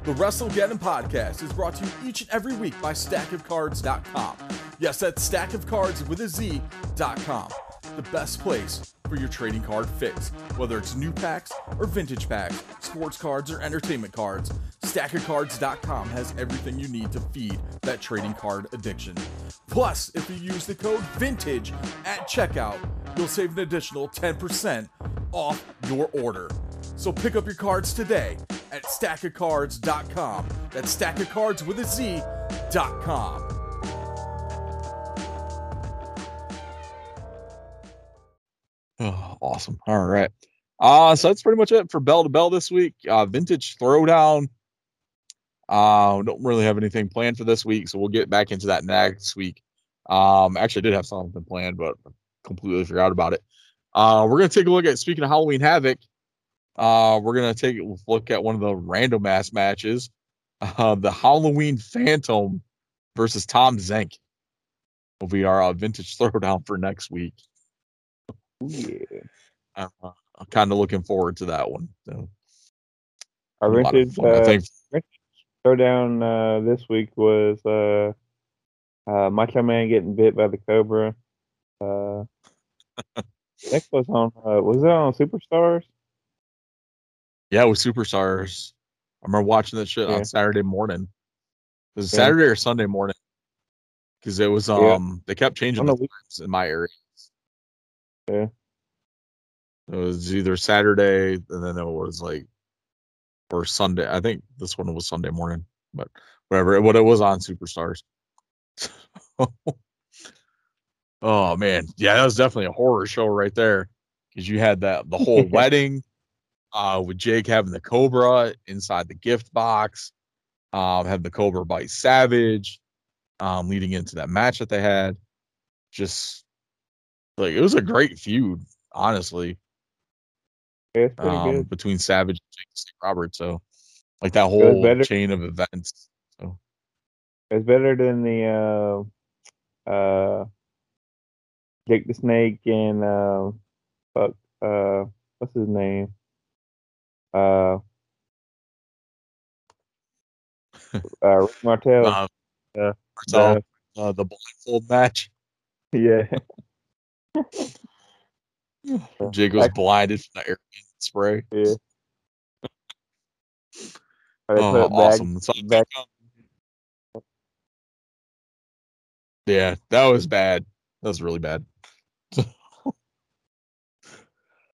Speaker 1: The WrestleGeddon podcast is brought to you each and every week by StackOfCards.com. Yes, that's StackOfCards with a Z.com. The best place for your trading card fix. Whether it's new packs or vintage packs, sports cards or entertainment cards, StackOfCards.com has everything you need to feed that trading card addiction. Plus, if you use the code VINTAGE at checkout, you'll save an additional 10% off your order. So pick up your cards today at stackofcards.com. That's stackofcards with a Z.com.
Speaker 3: Oh, awesome. All right. Uh so that's pretty much it for bell to bell this week. Uh vintage throwdown. Uh don't really have anything planned for this week, so we'll get back into that next week. Um actually I did have something planned, but completely forgot about it. Uh we're gonna take a look at speaking of Halloween Havoc. Uh we're gonna take a look at one of the random ass matches. Uh the Halloween Phantom versus Tom Zenk will be our uh, vintage throwdown for next week.
Speaker 4: Yeah.
Speaker 3: Uh, I'm kind of looking forward to that one. So,
Speaker 4: Our
Speaker 3: a lot of
Speaker 4: vintage
Speaker 3: fun. I
Speaker 4: uh,
Speaker 3: think
Speaker 4: throwdown uh, this week was uh, uh, Macho Man getting bit by the cobra. Uh, next was on uh, was it on Superstars?
Speaker 3: yeah, with superstars. I remember watching that shit
Speaker 4: Yeah.
Speaker 3: on Saturday morning. It was
Speaker 4: Yeah.
Speaker 3: Saturday or Sunday morning because it was um they kept changing the
Speaker 4: the
Speaker 3: times in my area.
Speaker 4: Yeah.
Speaker 3: It was either Saturday and then it was like or Sunday. I think this one was Sunday morning, but whatever. What it was on Superstars. oh man, yeah, that was definitely a horror show right there because you had that the whole wedding, uh, with Jake having the Cobra inside the gift box, um, having the Cobra bite Savage, um, leading into that match that they had. Just like it was a great feud, honestly
Speaker 4: Yeah,
Speaker 3: um,
Speaker 4: good.
Speaker 3: between Savage and. Robert. So, like that whole
Speaker 4: better-
Speaker 3: chain of events. So,
Speaker 4: It's better than the uh, uh, Jake the Snake and uh, fuck, uh, what's his name? Uh, uh, Rick Martel.
Speaker 3: uh, so, uh, the blindfold match.
Speaker 4: yeah,
Speaker 3: Jake was
Speaker 4: I-
Speaker 3: blinded from the air spray.
Speaker 4: yeah.
Speaker 3: Oh,
Speaker 4: it back-
Speaker 3: awesome!
Speaker 4: Back-
Speaker 3: yeah, that was bad. That was really bad.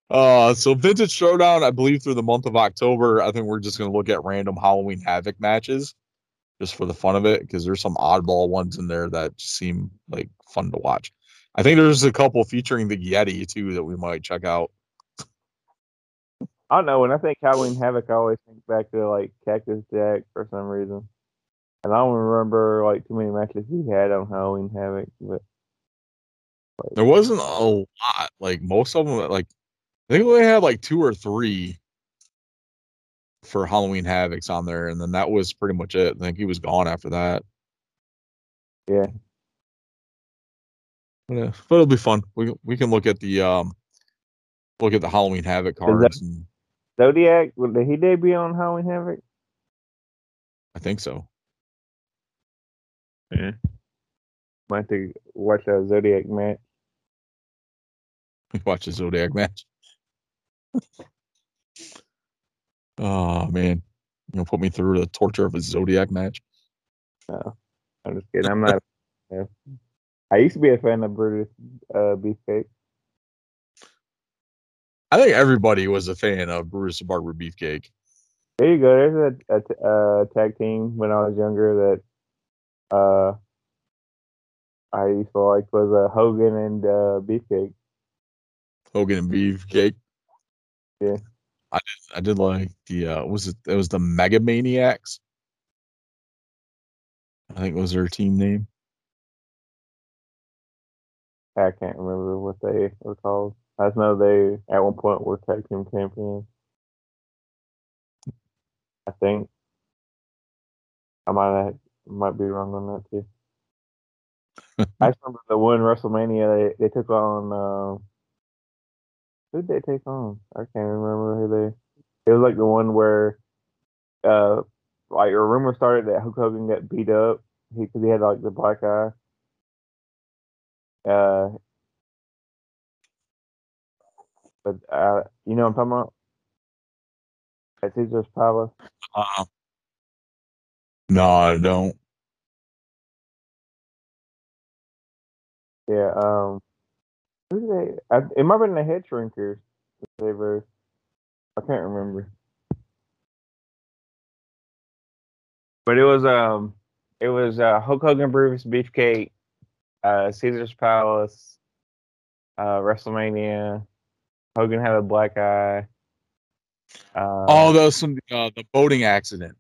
Speaker 3: Uh, so Vintage Showdown, I believe through the month of October, I think we're just gonna look at random Halloween Havoc matches, just for the fun of it, because there's some oddball ones in there that seem like fun to watch. I think there's a couple featuring the Yeti too that we might check out.
Speaker 4: I don't know. When I think Halloween Havoc, I always think back to like Cactus Jack for some reason, and I don't remember like too many matches he had on Halloween Havoc. But
Speaker 3: There wasn't a lot. Like most of them, like I think we only had like two or three for Halloween Havocs on there, and then that was pretty much it. I think he was gone after that.
Speaker 4: yeah,
Speaker 3: Yeah, but it'll be fun. We we can look at the um look at the Halloween Havoc cards, and
Speaker 4: Zodiac well, did he debut on Halloween Havoc?
Speaker 3: I think so.
Speaker 4: Might have to watch that Zodiac match.
Speaker 3: We watch the Zodiac match. oh man, you know, put me through the torture of a Zodiac match.
Speaker 4: No, I'm just kidding. I'm not. I used to be a fan of Brutus uh, Beefcake.
Speaker 3: I think everybody was a fan of Brutus the Barber Beefcake.
Speaker 4: There you go. There's a, a, t- uh tag team when I was younger that uh I used to like was uh, Hogan and uh, Beefcake.
Speaker 3: Hogan and Beefcake.
Speaker 4: Yeah.
Speaker 3: I did. I did like the. uh Was it? It was the Mega Maniacs. I think was their team name.
Speaker 4: I can't remember what they were called. I just know they at one point were tag team champions. I think I might have, might be wrong on that too. I just remember the one WrestleMania they, they took on. Uh, who did they take on? I can't remember who they. It was like the one where, uh, like a rumor started that Hulk Hogan got beat up because he, had like the black eye. Uh, but uh, you know what I'm talking about? At Caesar's Palace.
Speaker 3: Uh, no, I don't.
Speaker 4: Yeah. Um. Who did they? I, it might have been the Head Shrinkers. They were. I can't remember. But it was um. It was uh, Hulk Hogan, Bruce Beefcake, uh, Caesar's Palace, uh, WrestleMania. Hogan had a black eye. Uh,
Speaker 3: oh, that was from the, uh, the boating accident.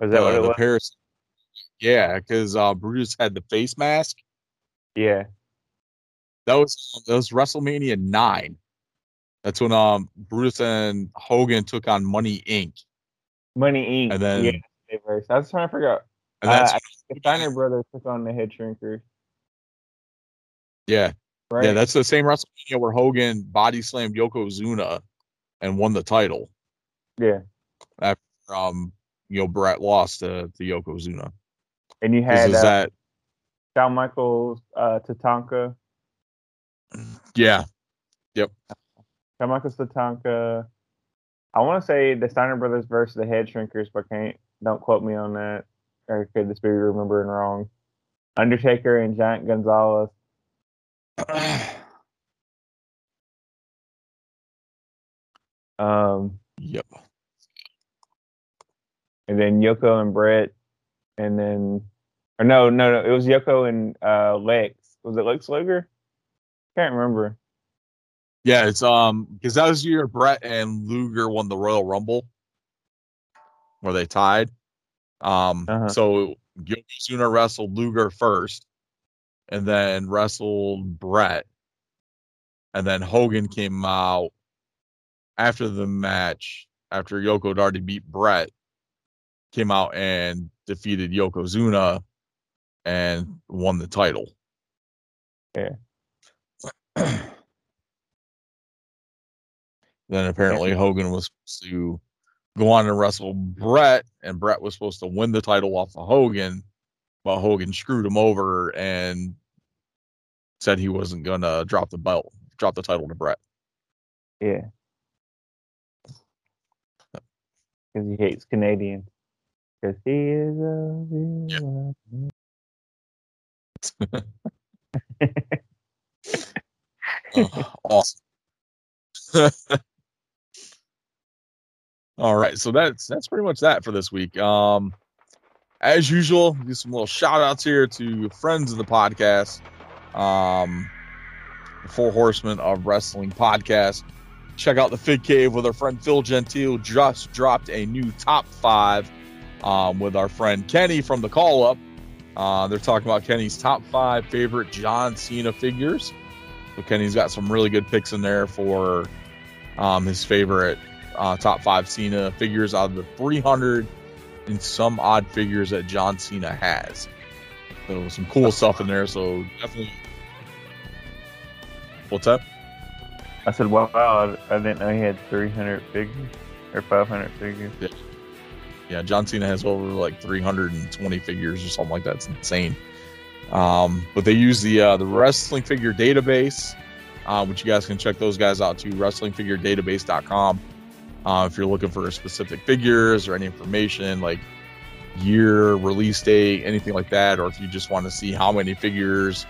Speaker 4: was that what
Speaker 3: Uh,
Speaker 4: it
Speaker 3: the
Speaker 4: was?
Speaker 3: Paris. Yeah, because uh, Brutus had the face mask.
Speaker 4: Yeah.
Speaker 3: That was that was WrestleMania nine. That's when um Brutus and Hogan took on Money Inc.
Speaker 4: Money Inc.
Speaker 3: And then-
Speaker 4: yeah, I was trying to figure out.
Speaker 3: And that's
Speaker 4: Uh, the Steiner brothers took on the Head Shrinkers,
Speaker 3: yeah,
Speaker 4: right?
Speaker 3: yeah. That's the same WrestleMania where Hogan body slammed Yokozuna and won the title.
Speaker 4: yeah.
Speaker 3: After um, you know, Bret lost to, to Yokozuna.
Speaker 4: And you had
Speaker 3: is
Speaker 4: uh,
Speaker 3: that
Speaker 4: Shawn Michaels, uh, Tatanka,
Speaker 3: yeah? Yep.
Speaker 4: Shawn Michaels, Tatanka. I want to say the Steiner brothers versus the Head Shrinkers, but can't don't quote me on that, or could this be remembering wrong? Undertaker and Giant Gonzalez. Um,
Speaker 3: Yep.
Speaker 4: and then Yoko and Bret, and then or no, no, no, it was Yoko and uh, Lex. Was it Lex Luger? Can't remember.
Speaker 3: Yeah, it's um because that was your Bret and Luger won the Royal Rumble, where they tied. Um,
Speaker 4: Uh-huh.
Speaker 3: so Yokozuna wrestled Luger first, and then wrestled Bret, and then Hogan came out after the match after Yoko had already beat Bret, came out and defeated Yokozuna and won the title.
Speaker 4: Yeah.
Speaker 3: Then apparently Hogan was to go on and wrestle Bret, and Bret was supposed to win the title off of Hogan, but Hogan screwed him over and said he wasn't gonna drop the belt, drop the title to Bret.
Speaker 4: Yeah. Because he hates Canadians. Because he is a real
Speaker 3: Oh, awesome. All right, so that's that's pretty much that for this week. Um, as usual, do some little shout outs here to friends of the podcast. Um, the Four Horsemen of Wrestling podcast. Check out the Fig Cave with our friend Phil Gentile. Just dropped a new top five um, with our friend Kenny from the Call Up. Uh, they're talking about Kenny's top five favorite John Cena figures. So Kenny's got some really good picks in there for um, his favorite uh, top five Cena figures out of the 300 and some odd figures that John Cena has. So some cool stuff in there. So definitely. What's up?
Speaker 4: I said, wow, I, I didn't know he had 300 figures or 500 figures.
Speaker 3: Yeah, John Cena has over like 320 figures or something like that. It's insane. Um, but they use the uh, the wrestling figure database, uh, which you guys can check those guys out too. Wrestlingfiguredatabase.com. Uh, if you're looking for specific figures or any information like year, release date, anything like that, or if you just want to see how many figures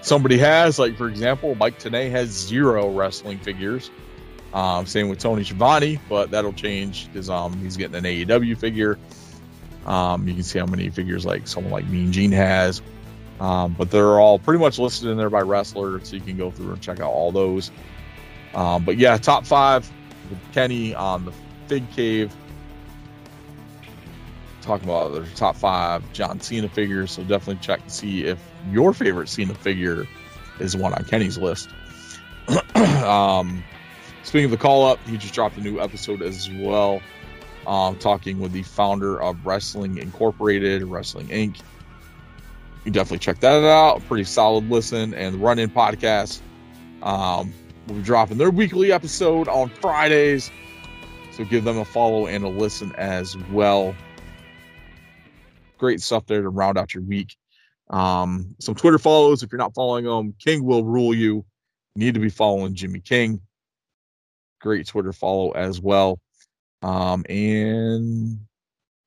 Speaker 3: somebody has, like for example, Mike Tenay has zero wrestling figures. Um, same with Tony Schiavone, but that'll change because um, he's getting an AEW figure. Um, you can see how many figures like someone like Mean Gene has. Um, but they're all pretty much listed in there by wrestler, so you can go through and check out all those. Um, but yeah, top five Kenny on the Fig Cave. Talking about their top five John Cena figures, so definitely check to see if your favorite Cena figure is one on Kenny's list. um, speaking of the call up, he just dropped a new episode as well, um, talking with the founder of Wrestling Incorporated, Wrestling Inc. You definitely check that out. Pretty solid listen. And Run In podcast um, will be dropping their weekly episode on Fridays. So give them a follow and a listen as well. Great stuff there to round out your week. Um, some Twitter follows. If you're not following them, King will rule you. You need to be following Jimmy King. Great Twitter follow as well. Um, and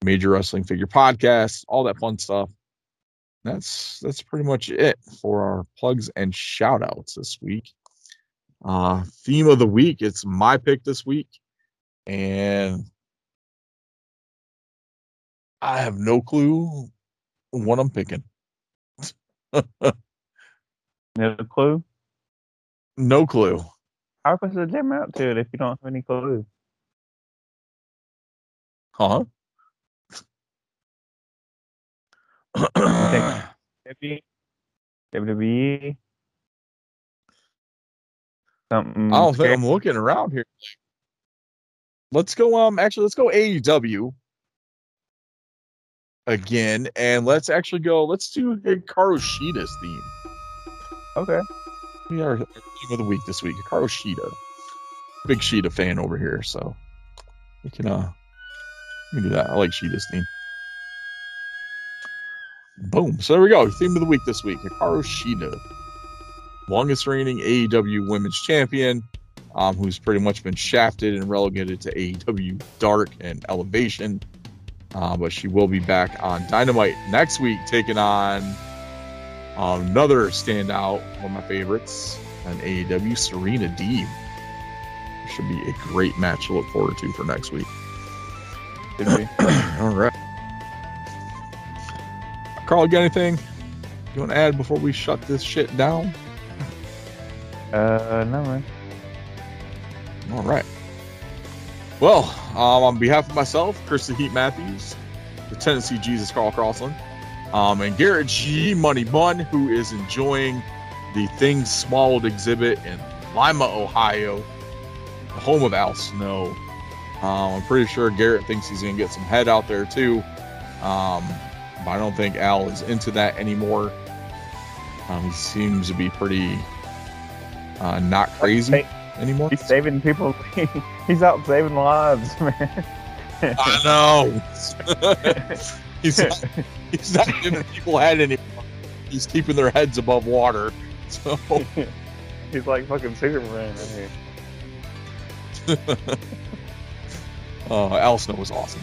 Speaker 3: Major Wrestling Figure Podcast, all that fun stuff. That's that's pretty much it for our plugs and shout outs this week. Uh theme of the week, it's my pick this week. And I have no clue what I'm picking.
Speaker 4: No clue?
Speaker 3: No clue.
Speaker 4: How can the jam out to it if you don't have any clue?
Speaker 3: Huh?
Speaker 4: WWE? Something.
Speaker 3: I don't think? I'm looking around here. Let's go. Um, actually, let's go AEW again, and let's actually go. Let's do Hikaru Shida's theme.
Speaker 4: Okay.
Speaker 3: We are theme of the week this week. Hikaru Shida, big Shida fan over here, so we can uh, we can do that. I like Shida's theme. Boom. So there we go. Theme of the week this week: Hikaru Shida, longest reigning AEW Women's Champion um, who's pretty much been shafted and relegated to AEW Dark and Elevation. Uh, but she will be back on Dynamite next week, taking on another standout, one of my favorites, an AEW Serena Deeb. Should be a great match to look forward to for next week. All right. Carl, you got anything you want to add before we shut this shit down?
Speaker 4: Uh, no man.
Speaker 3: All right. Well, um, on behalf of myself, Chris the Heat Matthews, the Tennessee Jesus Carl Crossland, um, and Garrett G Money Bun, who is enjoying the Things Swallowed exhibit in Lima, Ohio, the home of Al Snow. Um, I'm pretty sure Garrett thinks he's going to get some head out there too. Um, but I don't think Al is into that anymore. Um, he seems to be pretty uh, not crazy anymore.
Speaker 4: He's saving people. He's out saving lives, man.
Speaker 3: I know. he's not, he's not giving people head anymore. He's keeping their heads above water. So
Speaker 4: He's like fucking Superman in here.
Speaker 3: uh, Al Snow was awesome.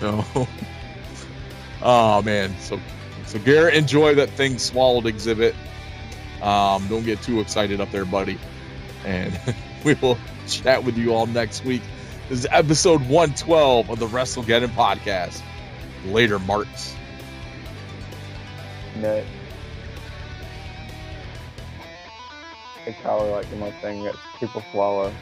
Speaker 3: So, oh man. So so Garrett, enjoy that thing swallowed exhibit. Um, don't get too excited up there, buddy. And we will chat with you all next week. This is episode 112 of the WrestleGeddon podcast. Later, Marks.
Speaker 4: Nut. It's probably like the most thing that people swallow.